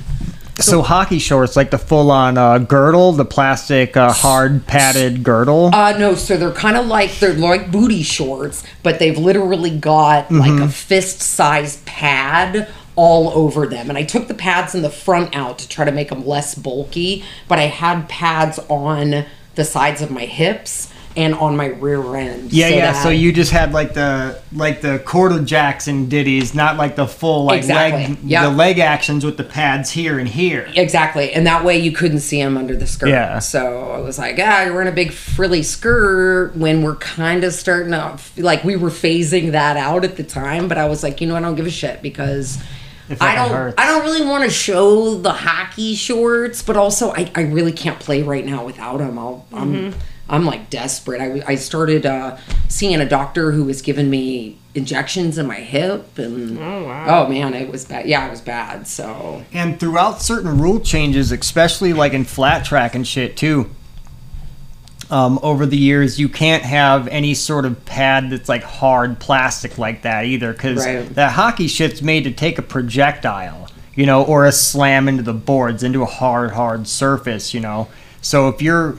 So, hockey shorts, like the full-on uh, girdle, the plastic uh, hard padded girdle. Uh, no, so they're kind of like they're like booty shorts, but they've literally got like a fist size pad all over them. And I took the pads in the front out to try to make them less bulky, but I had pads on the sides of my hips and on my rear end. yeah, so yeah. that- So you just had like the like the quarter jacks and ditties, not like the full like Exactly. leg Yep. the leg actions with the pads here and here. Exactly, and that way you couldn't see them under the skirt. Yeah. So I was like, ah, you're in a big frilly skirt when we're kind of starting to like we were phasing that out at the time, but I was like, you know, I don't give a shit because I don't hurts. I don't really want to show the hockey shorts, but also I, I really can't play right now without them. I'll, I'm I'm like desperate. I, I started uh, seeing a doctor who was giving me injections in my hip, and oh wow, oh man, it was bad. Yeah, it was bad. So And throughout certain rule changes, especially like in flat track and shit too, um, over the years, you can't have any sort of pad that's like hard plastic like that either, because Right. that hockey shit's made to take a projectile, you know, or a slam into the boards, into a hard, hard surface, you know. So if you're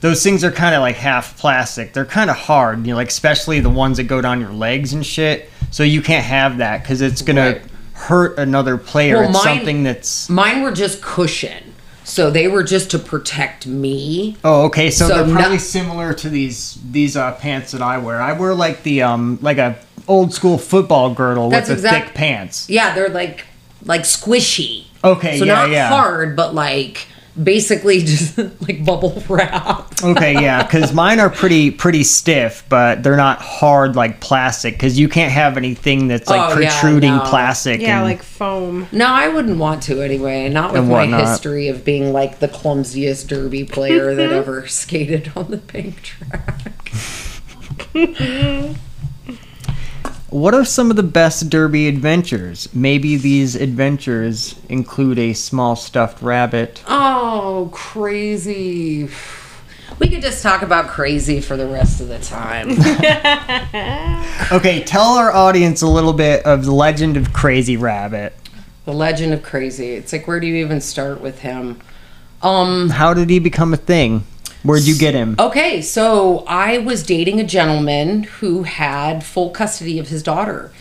those things are kind of like half plastic. They're kind of hard, you know, like especially the ones that go down your legs and shit. So you can't have that because it's gonna Right. hurt another player. Well, it's mine- something that's Mine were just cushion. So they were just to protect me. oh okay. So, So they're probably similar to these these uh, pants that I wear. I wear like the um like a old school football girdle That's with the exact- thick pants. Yeah, they're like like squishy. Okay, So yeah, not yeah. hard, but like basically [laughs] just like bubble wrap. Okay, yeah, because mine are pretty pretty stiff, but they're not hard like plastic. Because you can't have anything that's like Oh, yeah, protruding no. plastic. Yeah, and- like foam. No, I wouldn't want to anyway. Not with my history of being like the clumsiest derby player that [laughs] ever skated on the pink track. [laughs] What are some of the best derby adventures? Maybe these adventures include a small stuffed rabbit. Oh, crazy. We could just talk about crazy for the rest of the time. [laughs] Okay, tell our audience a little bit of the legend of Crazy Rabbit. the legend of crazy. It's like where do you even start with him? Um How did he become a thing? Where'd you get him? Okay, so I was dating a gentleman who had full custody of his daughter.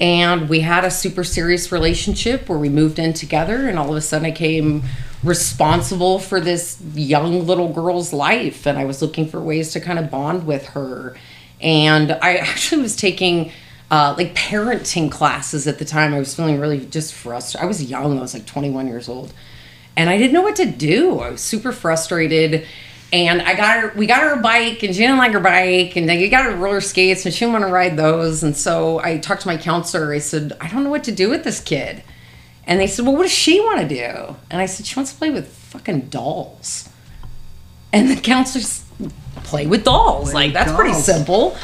And we had a super serious relationship where we moved in together, and all of a sudden I came responsible for this young little girl's life. And I was looking for ways to kind of bond with her. And I [laughs] actually was taking uh, like parenting classes at the time. I was feeling really just frustrated. I was young, I was like 21 years old and I didn't know what to do. I was super frustrated. And I got her, we got her a bike, and she didn't like her bike, and then you got her roller skates, and she didn't want to ride those. And so I talked to my counselor. I said, I don't know what to do with this kid. And they said, Well, what does she want to do? And I said, She wants to play with fucking dolls. And the counselors play with dolls. like, that's pretty simple.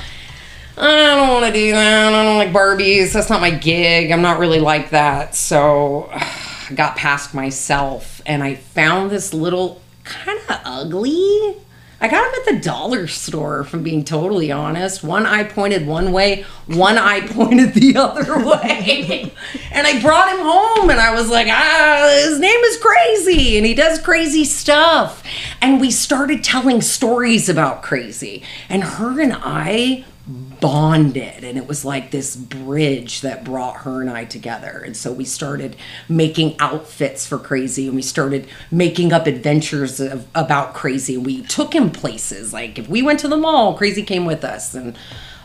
I don't want to do that. I don't like Barbies. That's not my gig. I'm not really like that. So [sighs] I got past myself and I found this little kind of ugly. I got him at the dollar store, from being totally honest. One eye pointed one way, one eye [laughs] pointed the other way. [laughs] and I brought him home and I was like, ah, his name is Crazy and he does crazy stuff. And we started telling stories about Crazy. And her and I bonded and it was like this bridge that brought her and I together. And so we started making outfits for crazy and we started making up adventures of, about crazy. And we took him places like if we went to the mall crazy came with us. And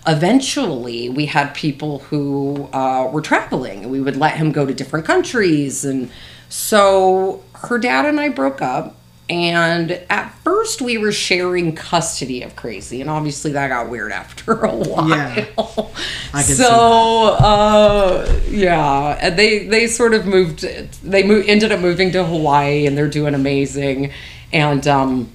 eventually we had people who uh, were traveling and we would let him go to different countries. And so her dad and I broke up and at first we were sharing custody of crazy and obviously that got weird after a while. Yeah. I can see so uh yeah and they they sort of moved they mo- ended up moving to hawaii and they're doing amazing. And um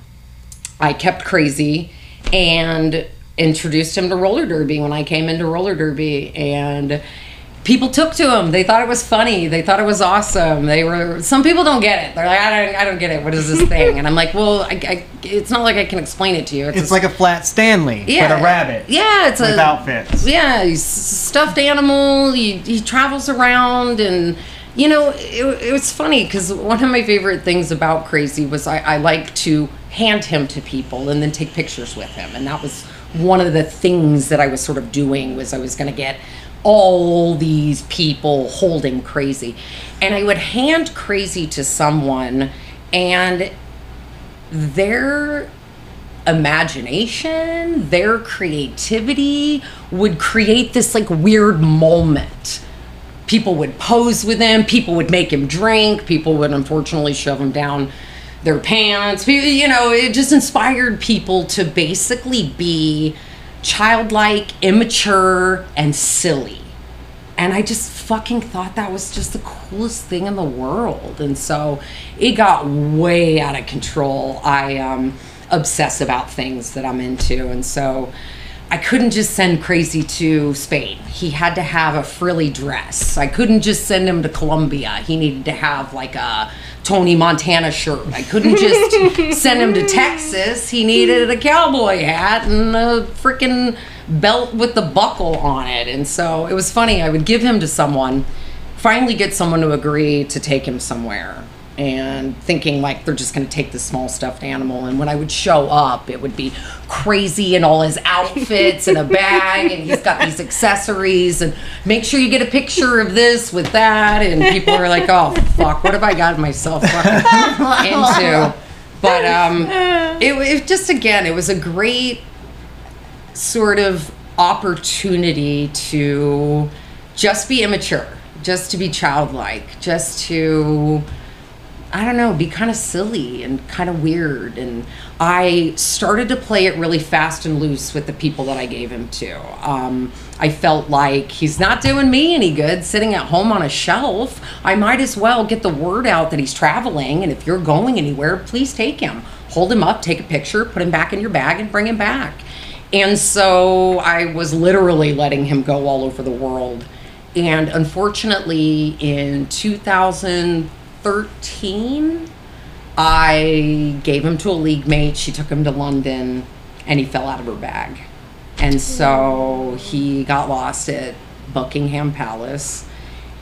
i kept crazy and introduced him to roller derby when i came into roller derby. And people took to him. They thought it was funny. They thought it was awesome. They were. Some people don't get it. They're like, I don't, I don't get it. What is this [laughs] thing? And I'm like, well, I, I, it's not like I can explain it to you. It's a- like a flat Stanley, but a rabbit. Yeah, it's with a outfits. Yeah, he's a stuffed animal. He, he travels around, and you know, it, it was funny because one of my favorite things about Crazy was I, I like to hand him to people and then take pictures with him, and that was one of the things that I was sort of doing was I was going to get all these people holding Crazy, and I would hand Crazy to someone, and their imagination, their creativity would create this like weird moment. People would pose with him, people would make him drink, people would unfortunately shove him down their pants. You know, it just inspired people to basically be childlike, immature, and silly and I just fucking thought that was just the coolest thing in the world. And so it got way out of control. I um, obsess about things that I'm into, and so I couldn't just send Crazy to Spain. He had to have a frilly dress. I couldn't just send him to Colombia. He needed to have like a Tony Montana shirt. I couldn't just [laughs] send him to Texas. He needed a cowboy hat and a freaking belt with the buckle on it. And so it was funny. I would give him to someone, finally get someone to agree to take him somewhere. And thinking like they're just gonna take this small stuffed animal. And when I would show up, it would be crazy and all his outfits and a bag, and he's got these accessories. And make sure you get a picture of this with that. And people are like, oh, fuck, what have I gotten myself into? But um, it, it just, again, it was a great sort of opportunity to just be immature, just to be childlike, just to I don't know, be kind of silly and kind of weird. And I started to play it really fast and loose with the people that I gave him to. Um, I felt like he's not doing me any good sitting at home on a shelf. I might as well get the word out that he's traveling. And if you're going anywhere, please take him. Hold him up, take a picture, put him back in your bag, and bring him back. And so I was literally letting him go all over the world. And unfortunately, in 2013, I gave him to a league mate. She took him to London and he fell out of her bag. And so he got lost at Buckingham Palace.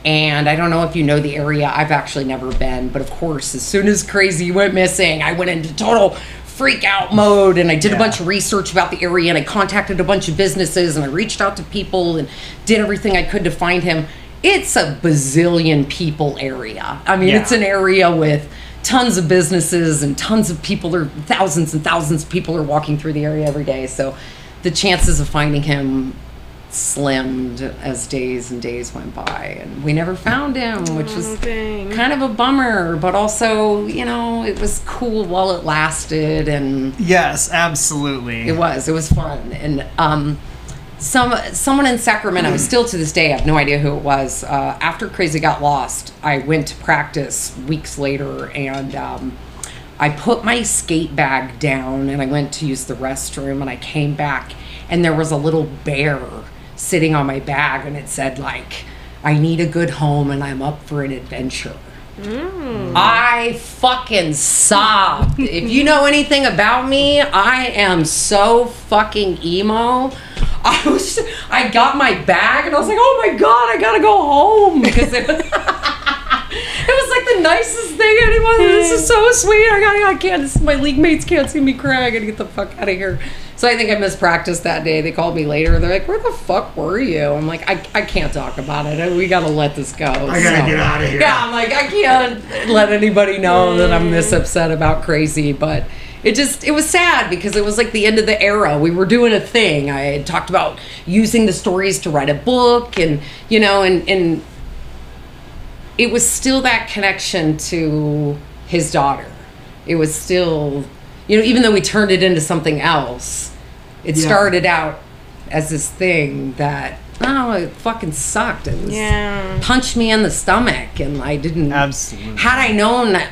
And I don't know if you know the area. I've actually never been, but of course, as soon as Crazy went missing, I went into total freak out mode and I did a bunch of research about the area and I contacted a bunch of businesses and I reached out to people and did everything I could to find him. It's a bazillion people area. I mean, Yeah. it's an area with tons of businesses and tons of people are thousands and thousands of people are walking through the area every day. So the chances of finding him slimmed as days and days went by and we never found him which was dang. kind of a bummer but also you know it was cool while it lasted and Yes, absolutely. it was it was fun and um some someone in Sacramento still to this day I have no idea who it was uh, after Crazy got lost I went to practice weeks later and um I put my skate bag down and I went to use the restroom and I came back and there was a little bear sitting on my bag and it said like I need a good home and I'm up for an adventure. Mm. I fucking sobbed. if you know anything about me, I am so fucking emo. I was I got my bag and I was like, "Oh my god, I got to go home." Because it, [laughs] [laughs] it was like the nicest thing anyone. This is so sweet. I got I can't my league mates can't see me cry. I got to get the fuck out of here. So I think I missed practice that day. They called me later. They're like, "Where the fuck were you?" I'm like, "I, I can't talk about it. We got to let this go." I gotta get outta here. Yeah, I'm like, I can't let anybody know that I'm this upset about crazy, but it just it was sad because it was like the end of the era. We were doing a thing. I had talked about using the stories to write a book and you know, and and it was still that connection to his daughter. It was still you know, even though we turned it into something else, it Yeah. started out as this thing that oh, it fucking sucked. It was, Yeah. punched me in the stomach and I didn't Absolutely. had I known that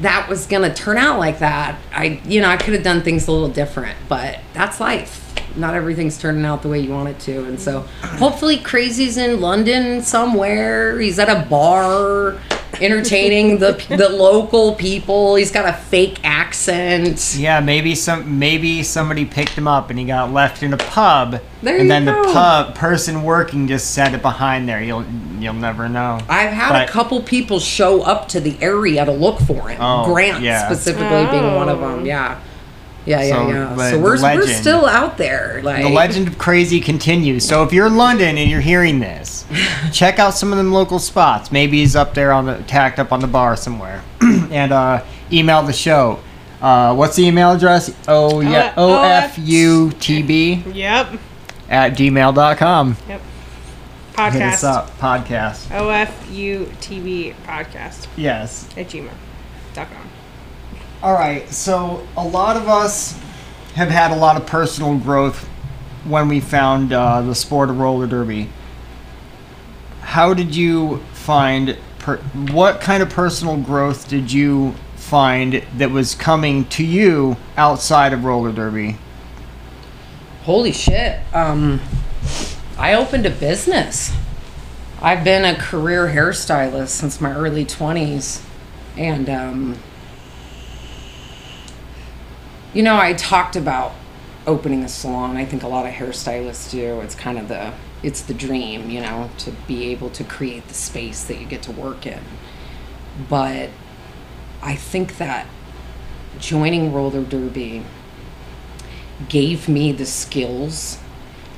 that was gonna turn out like that, I you know, I could have done things a little different, but that's life. Not everything's turning out the way you want it to. And so hopefully Crazy's in London somewhere. He's at a bar entertaining the [laughs] the local people. He's got a fake accent. Yeah, maybe some maybe somebody picked him up and he got left in a pub. There and you then go. the pub person working just set it behind there. You'll you'll never know. I've had But- a couple people show up to the area to look for him. Oh, Grant yeah. specifically being one of Oh. them. Yeah. Yeah, yeah, So, yeah. but So we're, we're still out there. Like The legend of crazy continues. So if you're in London and you're hearing this, [laughs] check out some of them local spots. Maybe he's up there on the tacked up on the bar somewhere. [clears throat] and uh, email the show. Uh, what's the email address? Oh yeah, O- O F U T B Yep. at gmail.com. Yep. Hit us Podcast. up. Podcast. O F U T B podcast Yes. at gmail.com. All right, so a lot of us have had a lot of personal growth when we found uh, the sport of roller derby. How did you find? Per- what kind of personal growth did you find that was coming to you outside of roller derby? Holy shit. Um, I opened a business. I've been a career hairstylist since my early 20s. And, um, you know, I talked about opening a salon. I think a lot of hairstylists do. It's kind of the, it's the dream, you know, to be able to create the space that you get to work in. But I think that joining roller derby gave me the skills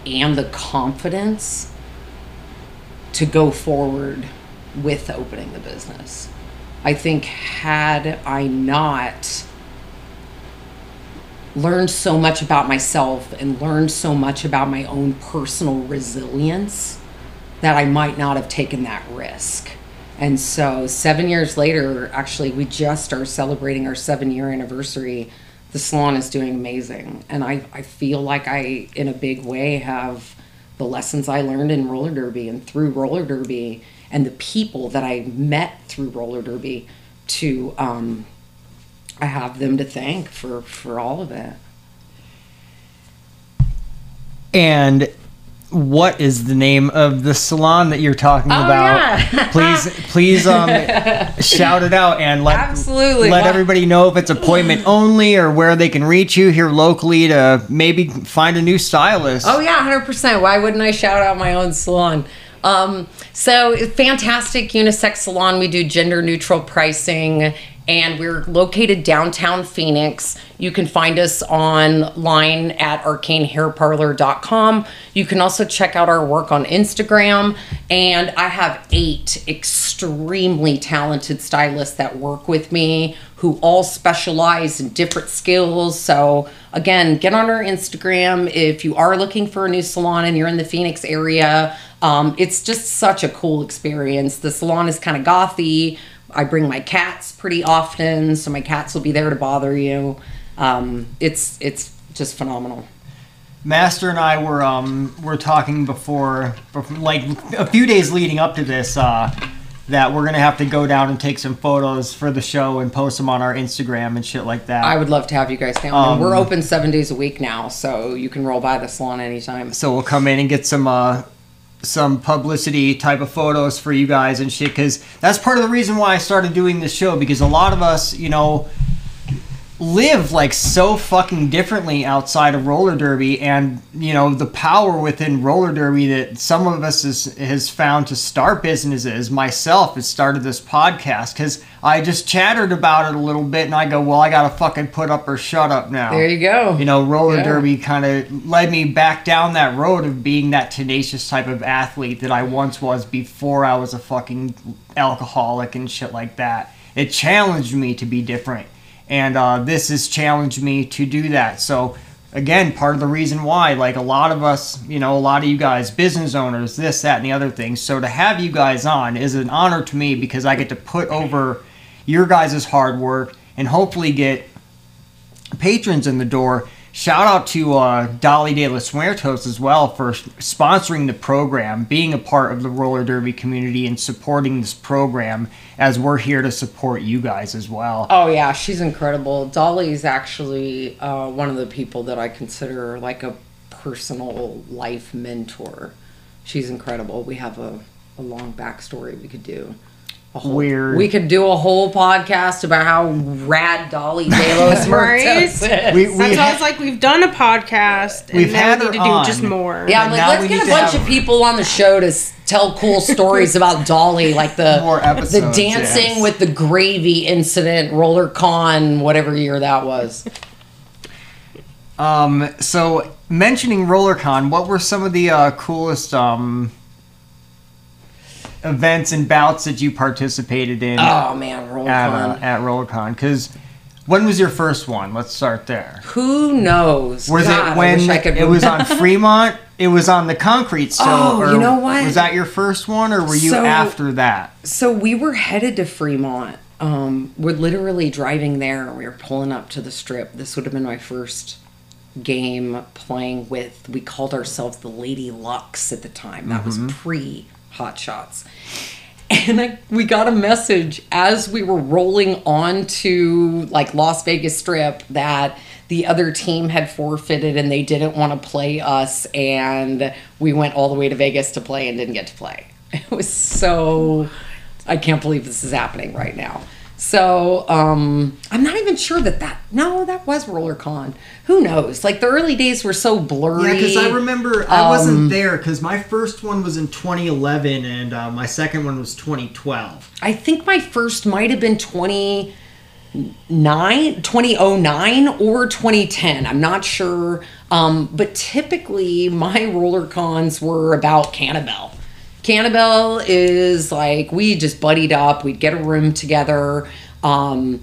and the confidence to go forward with opening the business. I think had I not learned so much about myself and learned so much about my own personal resilience that I might not have taken that risk. And so, seven years later, actually, we just are celebrating our seven year anniversary. The salon is doing amazing. And I, I feel like I, in a big way, have the lessons I learned in roller derby and through roller derby and the people that I met through roller derby to, um, I have them to thank for, for all of it. And what is the name of the salon that you're talking Oh, about? yeah. [laughs] please, please, um, [laughs] shout it out and let Absolutely. let Why- everybody know if it's appointment [laughs] only or where they can reach you here locally to maybe find a new stylist. Oh yeah, hundred percent. Why wouldn't I shout out my own salon? Um, so fantastic unisex salon. We do gender neutral pricing, and we're located downtown Phoenix. You can find us online at arcanehairparlor.com. You can also check out our work on Instagram. And I have eight extremely talented stylists that work with me who all specialize in different skills. So, again, get on our Instagram if you are looking for a new salon and you're in the Phoenix area. Um, it's just such a cool experience. The salon is kind of gothy. I bring my cats pretty often, so my cats will be there to bother you. Um, it's it's just phenomenal. Master and I were um were talking before, like a few days leading up to this uh that we're gonna have to go down and take some photos for the show and post them on our Instagram and shit like that. I would love to have you guys down. Um, we're open seven days a week now, so you can roll by the salon anytime. so we'll come in and get some uh some publicity type of photos for you guys and shit because that's part of the reason why I started doing this show because a lot of us, you know, live like so fucking differently outside of roller derby and you know the power within roller derby that some of us has, has found to start businesses myself has started this podcast because i just chattered about it a little bit and i go well i gotta fucking put up or shut up now There you go. you know, roller Yeah. derby kind of led me back down that road of being that tenacious type of athlete that I once was before I was a fucking alcoholic and shit like that. It challenged me to be different. And uh, this has challenged me to do that. So, again, part of the reason why, like a lot of us, you know, a lot of you guys, business owners, this, that, and the other thing. So, to have you guys on is an honor to me because I get to put over your guys' hard work and hopefully get patrons in the door. Shout out to uh, Dolly De Los Muertos as well for sponsoring the program, being a part of the roller derby community, and supporting this program as we're here to support you guys as well. Oh yeah, she's incredible. Dolly is actually uh, one of the people that I consider like a personal life mentor. She's incredible. We have a, a long backstory we could do. A whole, Weird. We could do a whole podcast about how rad Dolly De Los [laughs] Right? Muertos is. [laughs] We, we That's why I was like, we've done a podcast, and We've now had we need to do just more. Yeah, I'm like, let's get a bunch have- of people on the show to tell cool stories about Dolly, like the More the dancing yes. with the gravy incident, roller con, whatever year that was. Um, so mentioning RollerCon, what were some of the uh, coolest um, events and bouts that you participated in Oh man, at uh, at RollerCon? Because when was your first one? Let's start there. Who knows? Was God, it when I could it was on. Fremont? It was on the concrete still. Oh, or you know what? Was that your first one, or were you So- after that? So we were headed to Fremont. Um, we're literally driving there. We were pulling up to the strip. This would have been my first game playing with. We called ourselves the Lady Lux at the time. That was pre Hot Shots. [laughs] And I, we got a message as we were rolling on to like Las Vegas Strip that the other team had forfeited and they didn't want to play us, and we went all the way to Vegas to play and didn't get to play. [laughs] It was so. I can't believe this is happening right now. So um, I'm not even sure that that no that was RollerCon. Who knows? Like the early days were so blurry. Yeah, because I remember I Um, wasn't there because my first one was in 2011 and uh, my second one was 2012. I think my first might have been 29, 2009 or 2010. I'm not sure. Um, but typically, my roller cons were about Cannibal. Cannibal is like, we just buddied up, we'd get a room together. Um,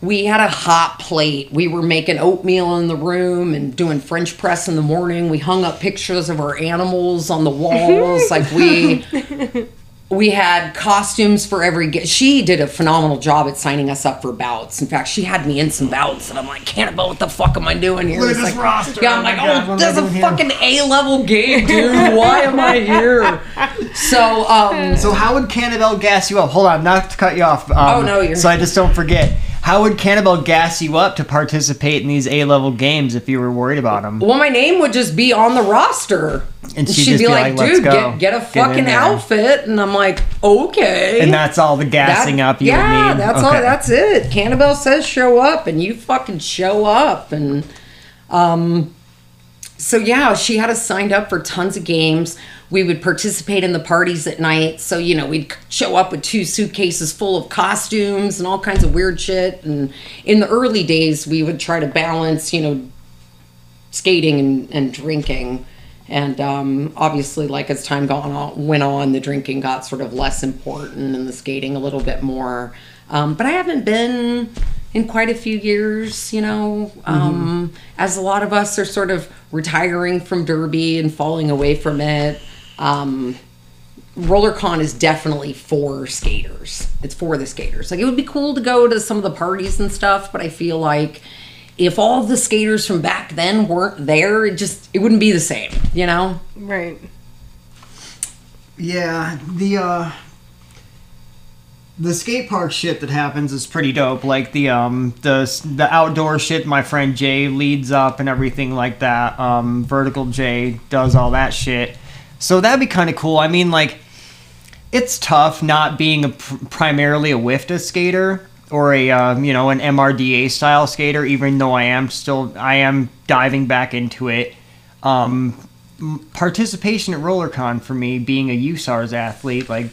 we had a hot plate. We were making oatmeal in the room and doing French press in the morning. We hung up pictures of our animals on the walls. like, we [laughs] we had costumes for every ge- she did a phenomenal job at signing us up for bouts in fact she had me in some bouts and i'm like cannibal what the fuck am i doing here Look at this like, roster. yeah Oh i'm my like God, oh what am I this is a doing here?" fucking a-level game dude why am i here so um So how would Cannibal gas you up? Hold on, not to cut you off. Um, Oh, no, you're- So I just don't forget. How would Cannibal gas you up to participate in these A-level games if you were worried about them? well my name would just be on the roster And she'd she'd, just be, like, like, "Let's dude get, get a fucking there." outfit and i'm like okay And that's all the gassing That- up you yeah, need. that's all. That's it. Cannibal says show up, and you fucking show up, and um. So yeah, she had us signed up for tons of games. We would participate in the parties at night. So you know, we'd show up with two suitcases full of costumes and all kinds of weird shit. And in the early days, we would try to balance, you know, skating and, and drinking. And um, obviously, like as time gone on, went on, the drinking got sort of less important and the skating a little bit more. Um, but I haven't been in quite a few years, you know, um, as a lot of us are sort of retiring from Derby and falling away from it. Um, RollerCon is definitely for skaters. It's for the skaters. Like it would be cool to go to some of the parties and stuff, but I feel like if all the skaters from back then weren't there, it just it wouldn't be the same, you know? Right. Yeah, the uh the skate park shit that happens is pretty dope. Like the um the the outdoor shit my friend Jay leads up and everything like that. Um Vertical Jay does all that shit. So that'd be kind of cool. I mean like it's tough not being a pr- primarily a WFTDA skater or a um, you know an MRDA style skater even though I am still I am diving back into it. Um participation at RollerCon for me, being a USARS athlete, like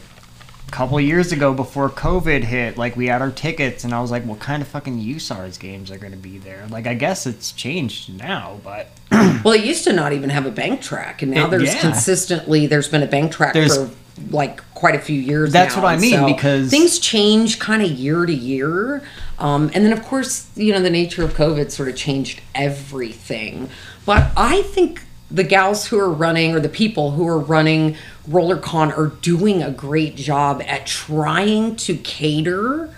couple years ago before COVID hit, like we had our tickets, and I was like, what kind of fucking USARS games are going to be there? Like, I guess it's changed now, but [clears throat] Well, it used to not even have a bank track, and now It- there's yeah. consistently there's been a bank track There's- for like quite a few years. That's now, what I mean, so because- things change kind of year to year, um, and then of course you know the nature of COVID sort of changed everything. But I think the gals who are running or the people who are running RollerCon are doing a great job at trying to cater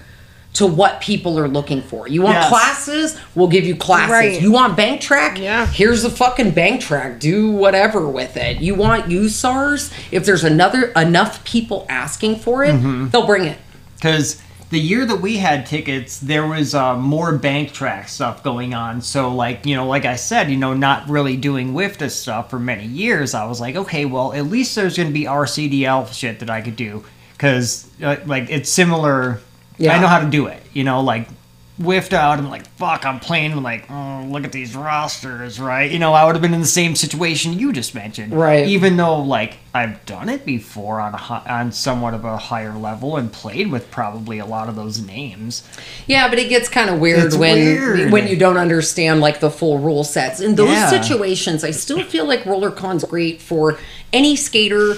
to what people are looking for. You want Yes. classes? We'll give you classes. Right. You want bank track? Yeah. Here's a fucking bank track. Do whatever with it. You want USARS? If there's another enough people asking for it, Mm-hmm. they'll bring it. because the year that we had tickets, there was uh, more bank track stuff going on. So, like, you know, like I said, you know, not really doing WFTDA stuff for many years. I was like, okay, well, at least there's going to be RCDL shit that I could do because, uh, like, it's similar. Yeah. I know how to do it. You know, like whiffed out and like fuck i'm playing like oh look at these rosters right you know i would have been in the same situation you just mentioned Right. even though like i've done it before on a hi- on somewhat of a higher level and played with probably a lot of those names Yeah, but it gets kind of weird It's when weird. when you don't understand like the full rule sets. In those Yeah. situations, I still feel like RollerCon's great for any skater.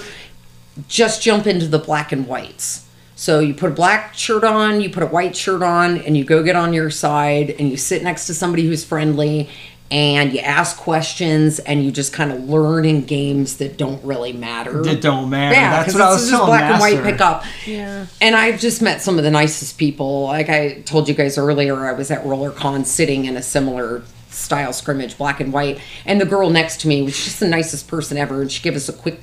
Just jump into the black and whites. So you put a black shirt on, you put a white shirt on, and you go get on your side, and you sit next to somebody who's friendly, and you ask questions, and you just kind of learn in games that don't really matter. that don't matter Yeah, that's 'cause what i was just telling black and white pickup. Yeah. And I've just met some of the nicest people. Like I told you guys earlier, I was at RollerCon sitting in a similar style scrimmage, black and white, and the girl next to me was just the nicest person ever. And she gave us a quick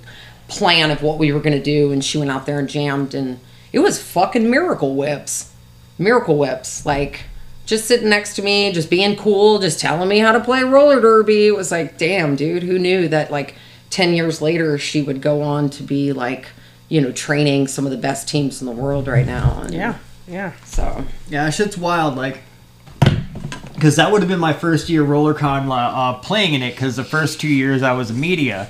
plan of what we were going to do, and she went out there and jammed, and it was fucking miracle whips, miracle whips, like. Just sitting next to me, just being cool, just telling me how to play roller derby. It was like, damn, dude, who knew that like 10 years later she would go on to be like, you know, training some of the best teams in the world right now. And Yeah. Yeah. So, Yeah, shit's wild. Like, because that would have been my first year RollerCon uh, playing in it. Because the first two years I was a media,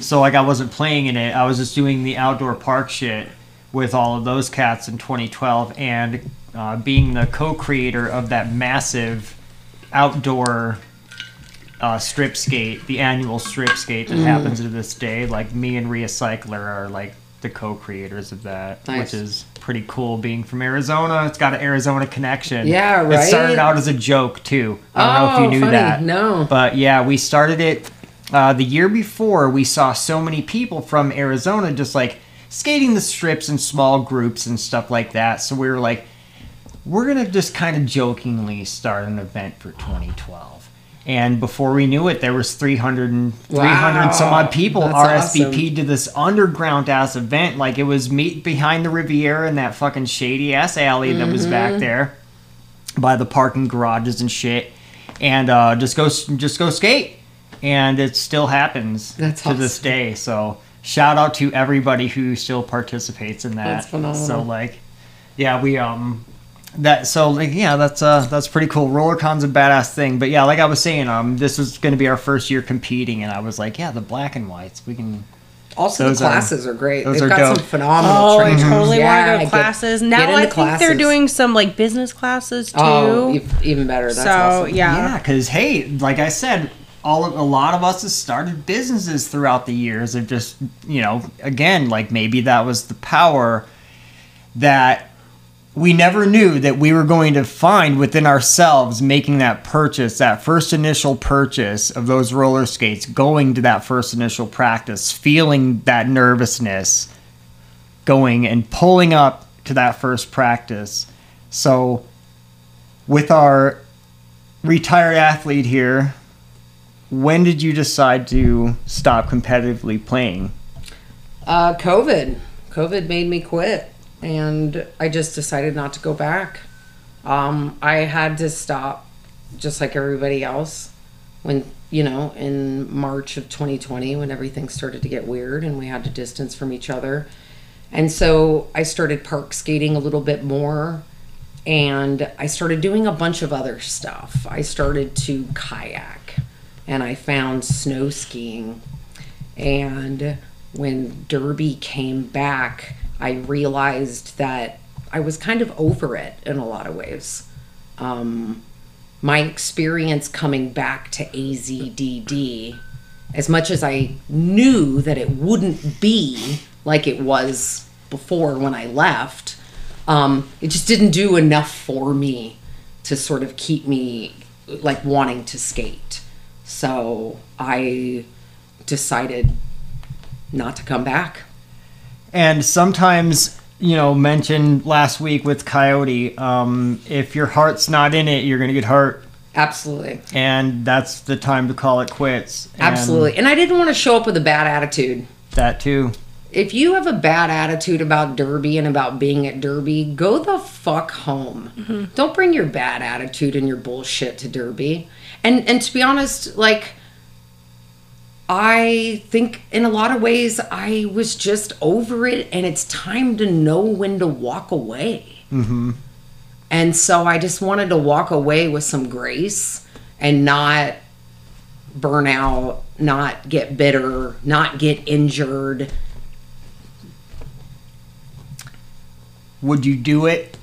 so like I wasn't playing in it. I was just doing the outdoor park shit with all of those cats in 2012, and uh, being the co-creator of that massive outdoor uh, strip skate, the annual strip skate that happens to this day. Like me and Rhea Cycler are like the co-creators of that, Nice. which is pretty cool. Being from Arizona, it's got an Arizona connection. Yeah, right. It started out as a joke too. I don't know if Oh, you knew funny. that. No. but yeah, we started it uh, the year before. We saw so many people from Arizona just like skating the strips in small groups and stuff like that. So we were like, we're gonna just kind of jokingly start an event for 2012 and before we knew it there was 300 and 300 some odd people That's rsvp to this underground ass event. Like it was meet behind the riviera in that fucking shady ass alley that was Mm-hmm. back there by the parking garages and shit. And uh, just go just go skate. And it still happens That's to this day. So shout out to everybody who still participates in that That's phenomenal. so like yeah we um that so like yeah that's uh that's pretty cool roller-con's a badass thing but yeah like i was saying um this was going to be our first year competing and i was like yeah the black and whites we can also Those the classes are, great. those They've are got dope. some phenomenal Oh, I totally Yeah, want to go to classes. get Now into I think they're doing some like business classes too. Oh, even better. That's so awesome. yeah. yeah because hey like i said all of, a lot of us have started businesses throughout the years of just you know again like maybe that was the power that we never knew that we were going to find within ourselves making that purchase, that first initial purchase of those roller skates, going to that first initial practice, feeling that nervousness, going and pulling up to that first practice. So, with our retired athlete here, when did you decide to stop competitively playing? Uh, COVID. COVID made me quit, and I just decided not to go back. Um, I had to stop, just like everybody else, when you know in March of 2020 when everything started to get weird and we had to distance from each other, and so I started park skating a little bit more. And I started doing a bunch of other stuff. I started to kayak and I found snow skiing. And when Derby came back, I realized that I was kind of over it in a lot of ways. Um, my experience coming back to AZDD, as much as I knew that it wouldn't be like it was before when I left, um, it just didn't do enough for me to sort of keep me like wanting to skate. So I decided not to come back. And sometimes, you know, mentioned last week with Coyote, um, if your heart's not in it, you're going to get hurt. Absolutely. And that's the time to call it quits. And Absolutely. And I didn't want to show up with a bad attitude. That too. If you have a bad attitude about Derby and about being at Derby, go the fuck home. Don't bring your bad attitude and your bullshit to Derby. And and to be honest, like I think in a lot of ways I was just over it and it's time to know when to walk away. Mm-hmm. And so I just wanted to walk away with some grace and not burn out, not get bitter, not get injured. Would you do it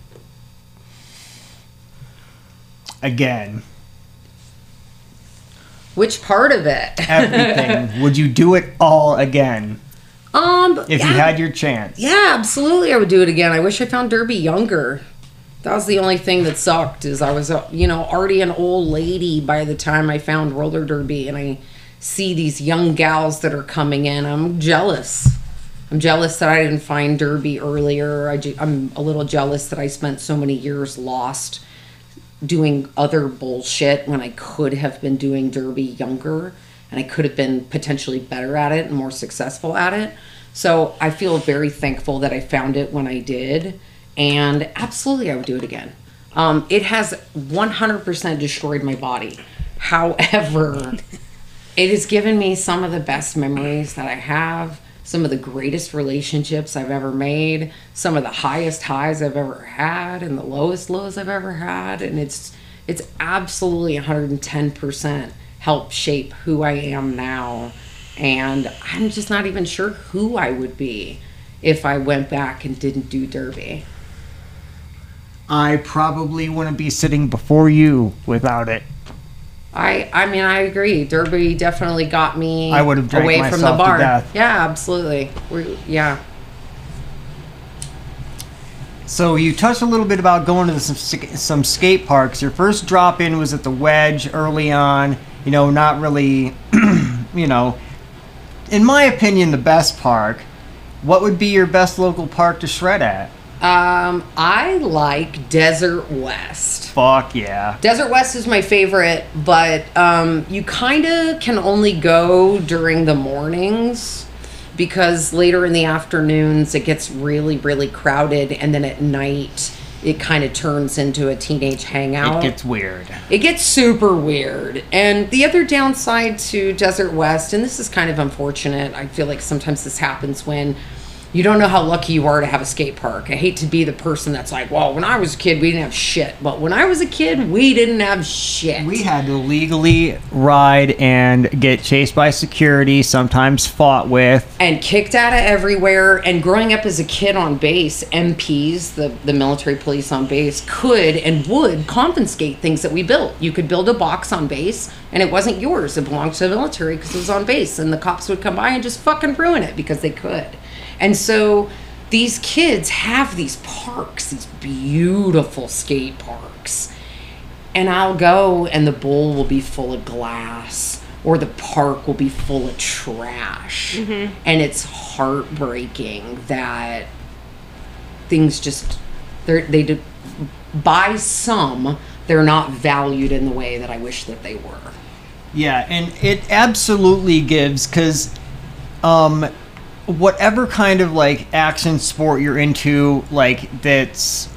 again? Which part of it? Everything. [laughs] Would you do it all again um if yeah, you had your chance? Yeah, absolutely I would do it again. I wish I found Derby younger. That was the only thing that sucked is I was uh, you know already an old lady by the time I found roller derby and I see these young gals that are coming in. I'm jealous. I'm jealous that I didn't find derby earlier. I I'm a little jealous that I spent so many years lost doing other bullshit when I could have been doing derby younger and I could have been potentially better at it and more successful at it. So I feel very thankful that I found it when I did. And absolutely, I would do it again. Um, it has 100% destroyed my body. However, [laughs] it has given me some of the best memories that I have, some of the greatest relationships I've ever made, some of the highest highs I've ever had, and the lowest lows I've ever had. And it's it's absolutely 110% helped shape who I am now. And I'm just not even sure who I would be if I went back and didn't do Derby. I probably wouldn't be sitting before you without it. I I mean I agree. Derby definitely got me I would have drank away from the myself to bar. death. Yeah, absolutely. we yeah. So you touched a little bit about going to some some skate parks. Your first drop in was at the Wedge early on. You know, not really. [clears throat] you know, in my opinion, the best park. What would be your best local park to shred at? Um, I like Desert West. Fuck yeah. Desert West is my favorite, but um, you kind of can only go during the mornings because later in the afternoons it gets really, really crowded, and then at night it kind of turns into a teenage hangout. It gets weird. It gets super weird. And the other downside to Desert West, and this is kind of unfortunate, I feel like sometimes this happens when you don't know how lucky you are to have a skate park. I hate to be the person that's like, well, when I was a kid, we didn't have shit. But when I was a kid, we didn't have shit. We had to legally ride and get chased by security, sometimes fought with. and kicked out of everywhere. And growing up as a kid on base, MPs, the, the military police on base, could and would confiscate things that we built. You could build a box on base, and it wasn't yours. It belonged to the military because it was on base. And the cops would come by and just fucking ruin it because they could. And so these kids have these parks, these beautiful skate parks. And I'll go, and the bowl will be full of glass, or the park will be full of trash. And it's heartbreaking that things just they're they do, by some they're not valued in the way that I wish that they were. Yeah, and it absolutely gives because, um, whatever kind of like action sport you're into, like that's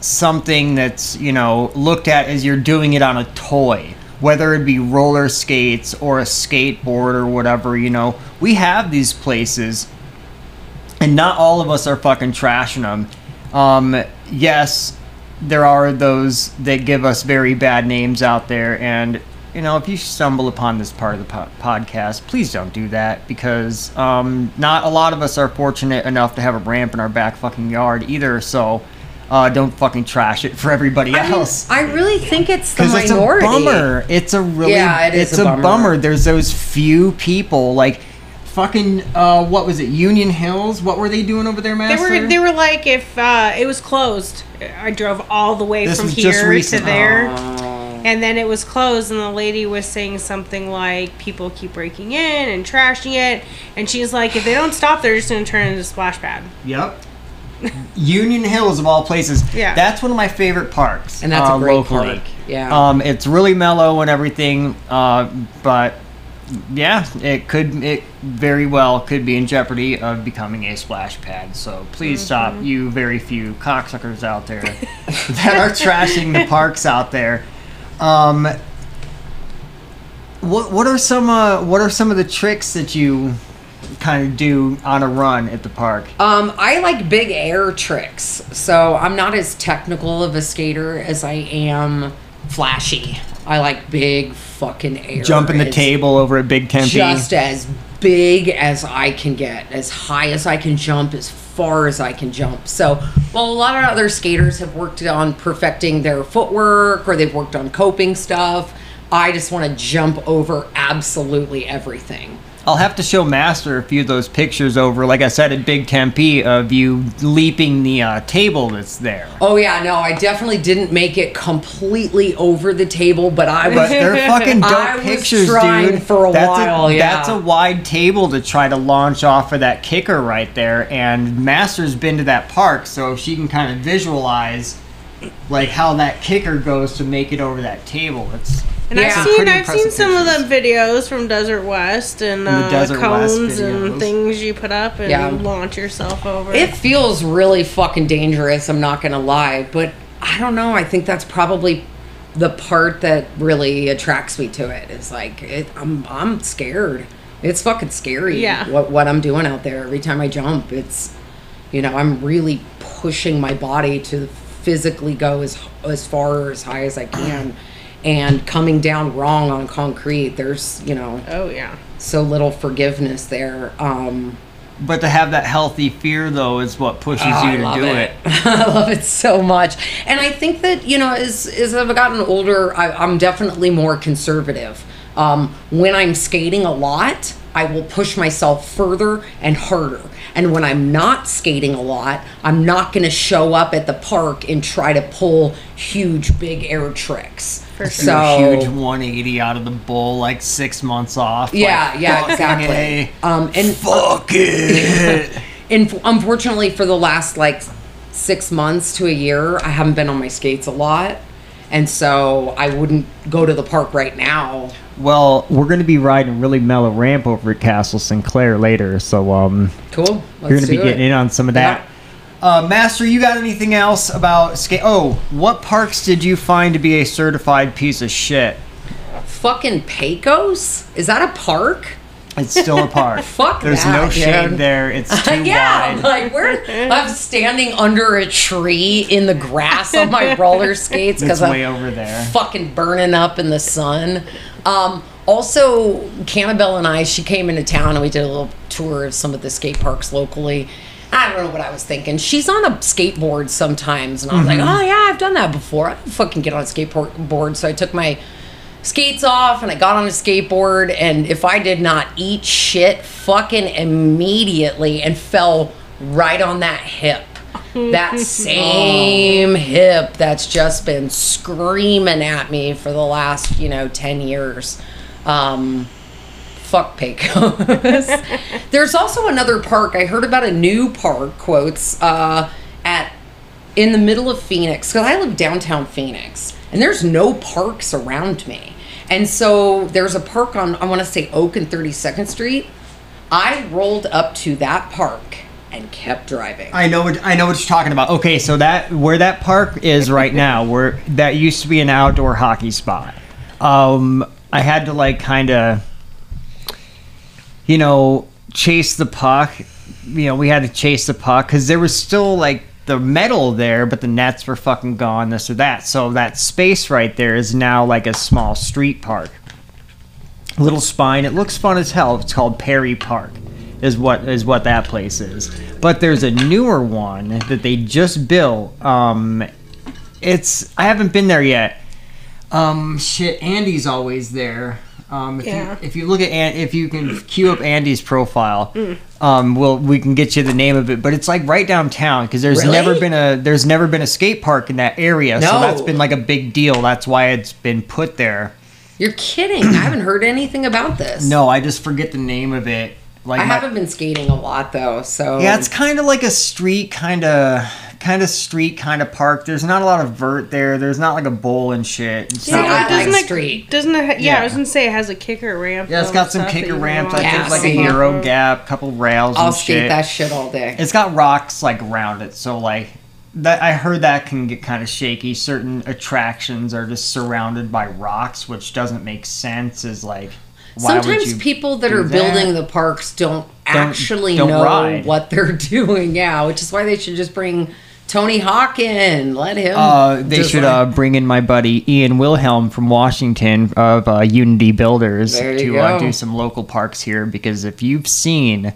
something that's you know looked at as you're doing it on a toy, whether it be roller skates or a skateboard or whatever. You know, we have these places, and not all of us are fucking trashing them. Um, yes, there are those that give us very bad names out there and you know if you stumble upon this part of the po- podcast please don't do that because um, not a lot of us are fortunate enough to have a ramp in our back fucking yard either so uh, don't fucking trash it for everybody I, mean, else. I really think it's the because it's a bummer. It's a really Yeah, it is it's a a bummer. bummer. There's those few people like fucking uh, what was it union hills? What were they doing over there They master? were they were like if uh, it was closed. I drove all the way This from was just here to there, Oh. And then it was closed. And the lady was saying something like, "People keep breaking in and trashing it," and she's like, "If they don't stop, they're just going to turn it into a splash pad." Yep. Union Hills of all places. Yeah. That's one of my favorite parks. And that's a uh, great locally. park. Yeah. Um, it's really mellow and everything, uh, but yeah, it could it very well could be in jeopardy of becoming a splash pad. So please stop, you very few cocksuckers out there [laughs] that are trashing the parks out there. Um, what what are some uh, what are some of the tricks that you kind of do on a run at the park? Um, I like big air tricks, so I'm not as technical of a skater as I am flashy. I like big fucking air. Jumping the table over at Big Tempe. Just as big as I can get, as high as I can jump, as far as I can jump. So, while a lot of other skaters have worked on perfecting their footwork or they've worked on coping stuff, I just want to jump over absolutely everything. I'll have to show Master a few of those pictures over, like I said, at Big Tempe of you leaping the uh, table that's there. Oh yeah, no, I definitely didn't make it completely over the table, but I But was they're fucking [laughs] dope I pictures, trying dude. for a that's while, A, yeah. That's a wide table to try to launch off of that kicker right there. And Master's been to that park, so she can kind of visualize like how that kicker goes to make it over that table. It's And Yeah. I've seen I've seen some of the videos from Desert West and the uh, Desert cones videos. and things you put up and Yeah. launch yourself over. It feels really fucking dangerous, I'm not gonna lie, but I don't know. I think that's probably the part that really attracts me to it. it. Is like it, I'm I'm scared. It's fucking scary. Yeah. What what I'm doing out there every time I jump, it's you know I'm really pushing my body to physically go as as far or as high as I can, and coming down wrong on concrete. There's you know oh yeah. so little forgiveness there. Um, but to have that healthy fear though is what pushes Oh, you to love do it. [laughs] I love it so much, and I think that you know, as as I've gotten older, I, I'm definitely more conservative. Um, when I'm skating a lot, I will push myself further and harder. And when I'm not skating a lot, I'm not going to show up at the park and try to pull huge, big air tricks. For Do So a huge 180 out of the bowl, like six months off. yeah, like, yeah, exactly. A, Um, and fuck it. [laughs] And unfortunately, for the last like six months to a year, I haven't been on my skates a lot. And so I wouldn't go to the park right now. Well, we're going to be riding a really mellow ramp over at Castle Sinclair later, so um, Cool. Let's you're going to be do getting it. in on some of that. Uh, Master, you got anything else about skate? Oh, what parks did you find to be a certified piece of shit? Fucking Pecos? Is that a park? It's still a park. [laughs] Fuck There's that, no dude. shade there. It's [laughs] too yeah, wide. like we're I'm standing under a tree in the grass on my [laughs] roller skates because way I'm over there. fucking burning up in the sun. Um, also, Cannabelle and I, she came into town and we did a little tour of some of the skate parks locally. I don't know what I was thinking. She's on a skateboard sometimes, and I was Mm-hmm. like, "Oh yeah, I've done that before. I can fucking get on a skateboard." So I took my skates off and I got on a skateboard and if I did not eat shit fucking immediately and fell right on that hip. [laughs] That same hip that's just been screaming at me for the last, you know, 10 years. Um fuck Pecos. [laughs] There's also another park. I heard about a new park, quotes, uh, in the middle of Phoenix because I live downtown Phoenix and there's no parks around me. And so there's a park on I want to say Oak and 32nd Street. I rolled up to that park and kept driving. I know what I know what you're talking about. Okay, so that where that park is right now, [laughs] where that used to be an outdoor hockey spot. Um, I had to like kind of, you know, chase the puck. You know, we had to chase the puck because there was still like the metal there, but the nets were fucking gone. This or that. So that space right there is now like a small street park. Little spine. It looks fun as hell. It's called Perry Park. Is what is what that place is. But there's a newer one that they just built. Um, it's I haven't been there yet. Um, shit, Andy's always there. Um, if, Yeah. you, if you look at if you can queue up Andy's profile, um, we'll we can get you the name of it. But it's like right downtown because there's Really? never been a there's never been a skate park in that area. So that's been like a big deal. That's why it's been put there. You're kidding. I haven't heard anything about this. No, I just forget the name of it. Like I my- haven't been skating a lot though, so Yeah, it's kind of like a street kind of kind of street kind of park. There's not a lot of vert there. There's not like a bowl and shit. It's See, not I like like doesn't it, street. Doesn't it? ha- Yeah, Yeah. I was gonna say it has a kicker ramp. yeah, it's got some kicker you ramps. want. Like Yeah, there's like a see. euro gap, couple rails and shit. I'll and skate shit. that shit all day. It's got rocks like around it, so like that. I heard that can get kind of shaky. Certain attractions are just surrounded by rocks, which doesn't make sense. Is like why would Sometimes you people that are that? building the parks don't, actually don't know ride. what they're [laughs] doing. Yeah, which is why they should just bring Tony Hawk in. Let him. Uh, they should uh, bring in my buddy Ian Wilhelm from Washington of uh, Unity Builders to uh, do some local parks here. Because if you've seen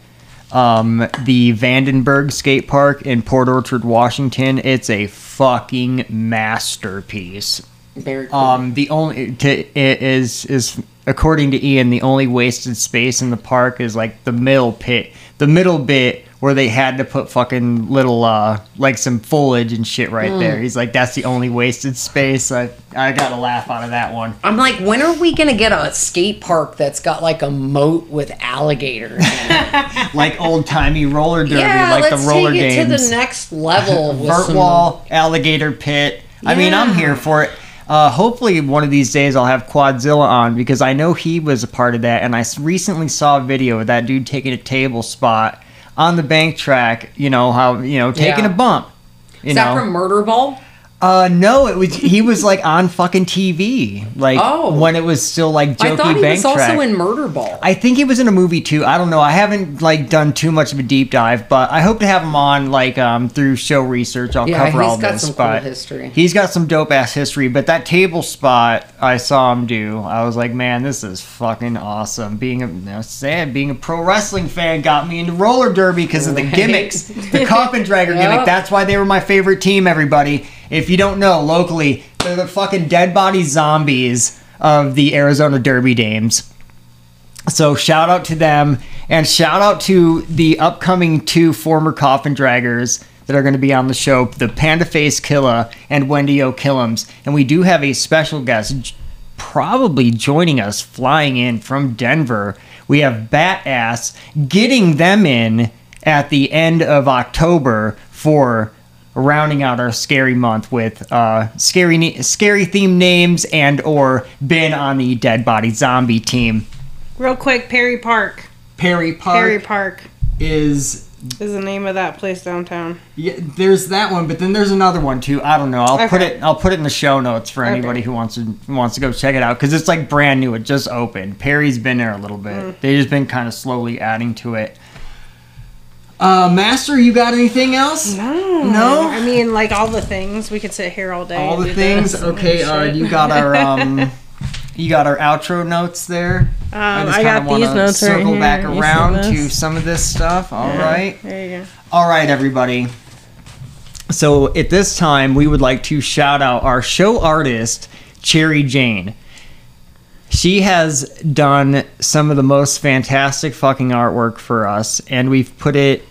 um, the Vandenberg Skate Park in Port Orchard, Washington, it's a fucking masterpiece. Very cool. Um, the only to, it is is according to Ian, the only wasted space in the park is like the middle pit, the middle bit where they had to put fucking little uh like some foliage and shit right Hmm. there. He's like, that's the only wasted space. I I got a laugh out of that one. I'm like, when are we gonna get a skate park that's got like a moat with alligators? in it? [laughs] Like old timey roller derby, yeah, like the roller take it games. to the next level. [laughs] Vert some- wall, alligator pit. I mean, I'm here for it. Uh, hopefully, one of these days I'll have Quadzilla on because I know he was a part of that, and I recently saw a video of that dude taking a table spot on the bank track. You know how you know taking Yeah. a bump. You Is know, that from Murder Ball? Uh, no, it was he was like on fucking TV, like Oh. when it was still like jokey I thought he bank was track. also in Murder Ball. I think he was in a movie too. I don't know. I haven't like done too much of a deep dive, but I hope to have him on like um through show research. I'll Yeah, cover he's all got this. some cool history. He's got some dope ass history. But that table spot I saw him do, I was like, man, this is fucking awesome. Being a you know, sad, being a pro wrestling fan got me into roller derby because of the gimmicks, the [laughs] and dragger Yep. gimmick. That's why they were my favorite team. Everybody, if you don't know, locally, they're the fucking dead body zombies of the Arizona Derby Dames. So shout out to them and shout out to the upcoming two former coffin draggers that are going to be on the show, the Panda Face Killa and Wendy O'Killums. And we do have a special guest probably joining us flying in from Denver. We have Bat Ass getting them in at the end of October for rounding out our scary month with uh, scary ne- scary themed names and or been on the Dead Body Zombie team. Real quick, Perry Park. Perry Park Perry Park is is the name of that place downtown. yeah, there's that one, but then there's another one too. I don't know. I'll put it I'll put it in the show notes for anybody Okay. who wants to who wants to go check it out because it's like brand new. It just opened. Perry's been there a little bit. Mm. They've just been kind of slowly adding to it. Uh, Master, you got anything else? No, No? I mean, like all the things. We could sit here all day. All the things. Okay, all right. you got our um, [laughs] you got our outro notes there. Um, just I got kinda these wanna notes right circle here. back around to some of this stuff. All right. There you go. All right, everybody. So at this time, we would like to shout out our show artist, Cherry Jayne. She has done some of the most fantastic fucking artwork for us, and we've put it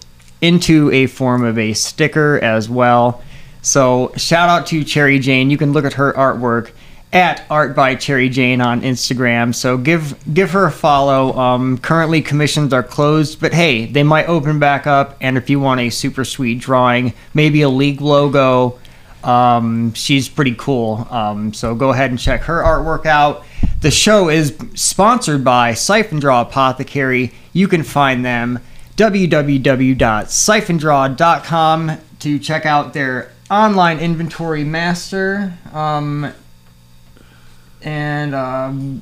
into a form of a sticker as well. So shout out to Cherry Jayne. You can look at her artwork at Art by Cherry Jayne on Instagram. So give give her a follow. Um, currently commissions are closed, but hey, they might open back up. And if you want a super sweet drawing, maybe a league logo, um, she's pretty cool. Um, so go ahead and check her artwork out. The show is sponsored by Siphon Draw Apothecary. You can find them www.siphondraw.com to check out their online inventory master. Um, and um,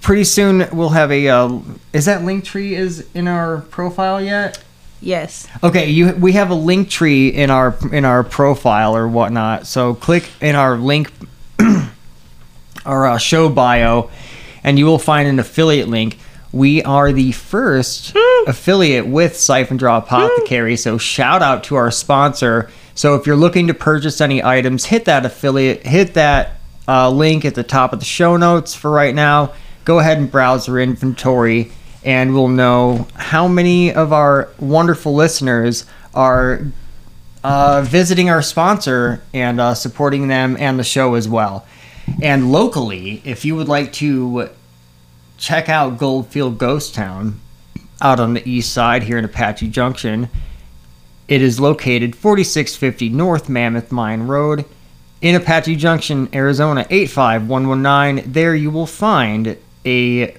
pretty soon we'll have a. Uh, is that link tree is in our profile yet? Yes. Okay, you we have a link tree in our in our profile or whatnot. So click in our link our uh, show bio, and you will find an affiliate link. We are the first [laughs] affiliate with Siphon Draw Apothecary, so shout out to our sponsor. So if you're looking to purchase any items, hit that affiliate, hit that uh, link at the top of the show notes for right now. Go ahead and browse our inventory, and we'll know how many of our wonderful listeners are uh, visiting our sponsor and uh, supporting them and the show as well. And locally, if you would like to check out Goldfield Ghost Town out on the east side here in Apache Junction, It is located 4650 North Mammoth Mine Road in Apache Junction, Arizona 85119. There you will find a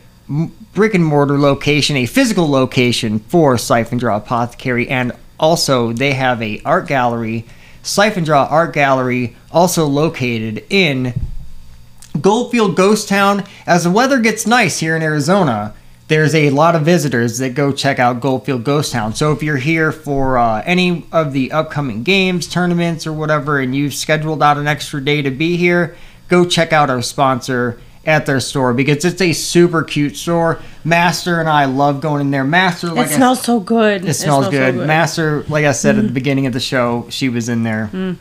brick and mortar location, a physical location for Siphon Draw Apothecary, and also they have a art gallery, Siphon Draw Art Gallery, also located in Goldfield Ghost Town. As the weather gets nice here in Arizona, there's a lot of visitors that go check out Goldfield Ghost Town. So if you're here for uh, any of the upcoming games, tournaments, or whatever, and you've scheduled out an extra day to be here, go check out our sponsor at their store because it's a super cute store. Master and I love going in there. Master, like it I smells so good. it smells, so good. Master, like I said at the beginning of the show, she was in there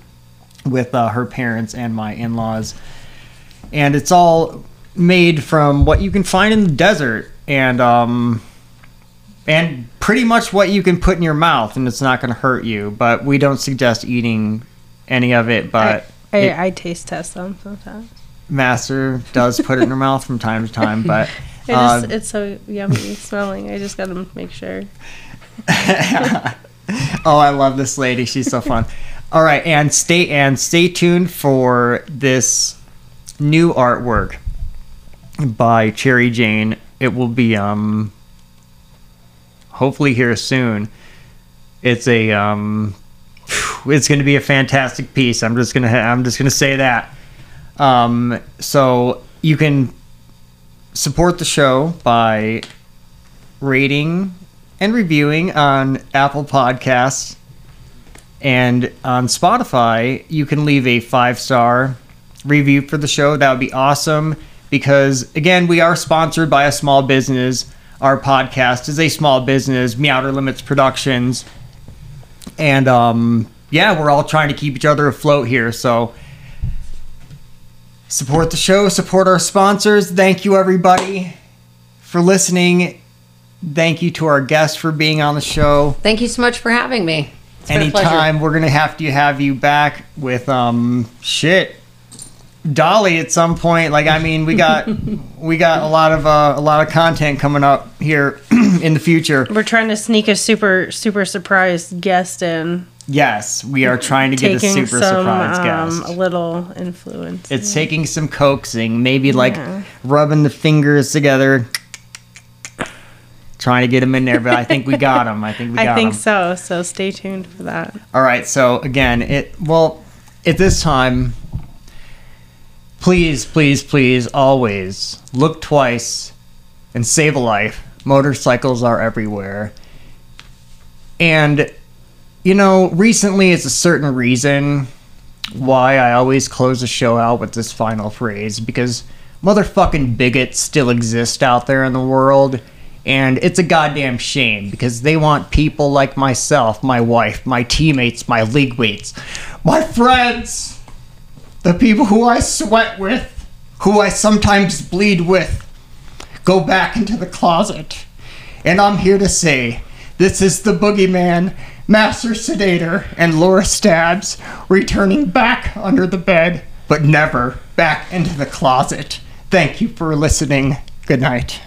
with uh, her parents and my in-laws, and it's all made from what you can find in the desert, and um, and pretty much what you can put in your mouth, and it's not going to hurt you. But we don't suggest eating any of it. But I, it- I, I taste test them sometimes. Master does put it in her mouth from time to time, but. [laughs] It uh, just, it's so yummy smelling. I just gotta make sure. [laughs] oh, I love this lady. She's so fun. [laughs] All right, and stay and stay tuned for this new artwork by Cherry Jayne. It will be um hopefully here soon. It's a um [sighs] it's going to be a fantastic piece. I'm just going to I'm just going to say that. Um so you can support the show by rating and reviewing on Apple Podcasts and on Spotify. You can leave a five star review for the show. That would be awesome because, again, we are sponsored by a small business. Our podcast is a small business, Meowter Limits Productions. And um, yeah, we're all trying to keep each other afloat here. So support the show, support our sponsors. Thank you, everybody, for listening. Thank you to our guests for being on the show. Thank you so much for having me. It's. Anytime we're gonna have to have you back with um shit. Dolly at some point. Like I mean, we got we got a lot of uh, a lot of content coming up here [clears throat] in the future. We're trying to sneak a super super surprise guest in, Yes, we are trying to get a super some surprise um, guest. a little influence. It's taking some coaxing, maybe like Yeah. rubbing the fingers together, trying to get him in there. But I think we got him. I think we [laughs] got him. I think him. so. So stay tuned for that. All right. So again, it well at this time. Please, please, please, always look twice and save a life. Motorcycles are everywhere. And, you know, recently it's a certain reason why I always close the show out with this final phrase because motherfucking bigots still exist out there in the world. And it's a goddamn shame because they want people like myself, my wife, my teammates, my league mates, my friends, the people who I sweat with, who I sometimes bleed with, go back into the closet. And I'm here to say this is the boogeyman, Master Sedator, and Lora Stabs returning back under the bed, but never back into the closet. Thank you for listening. Good night.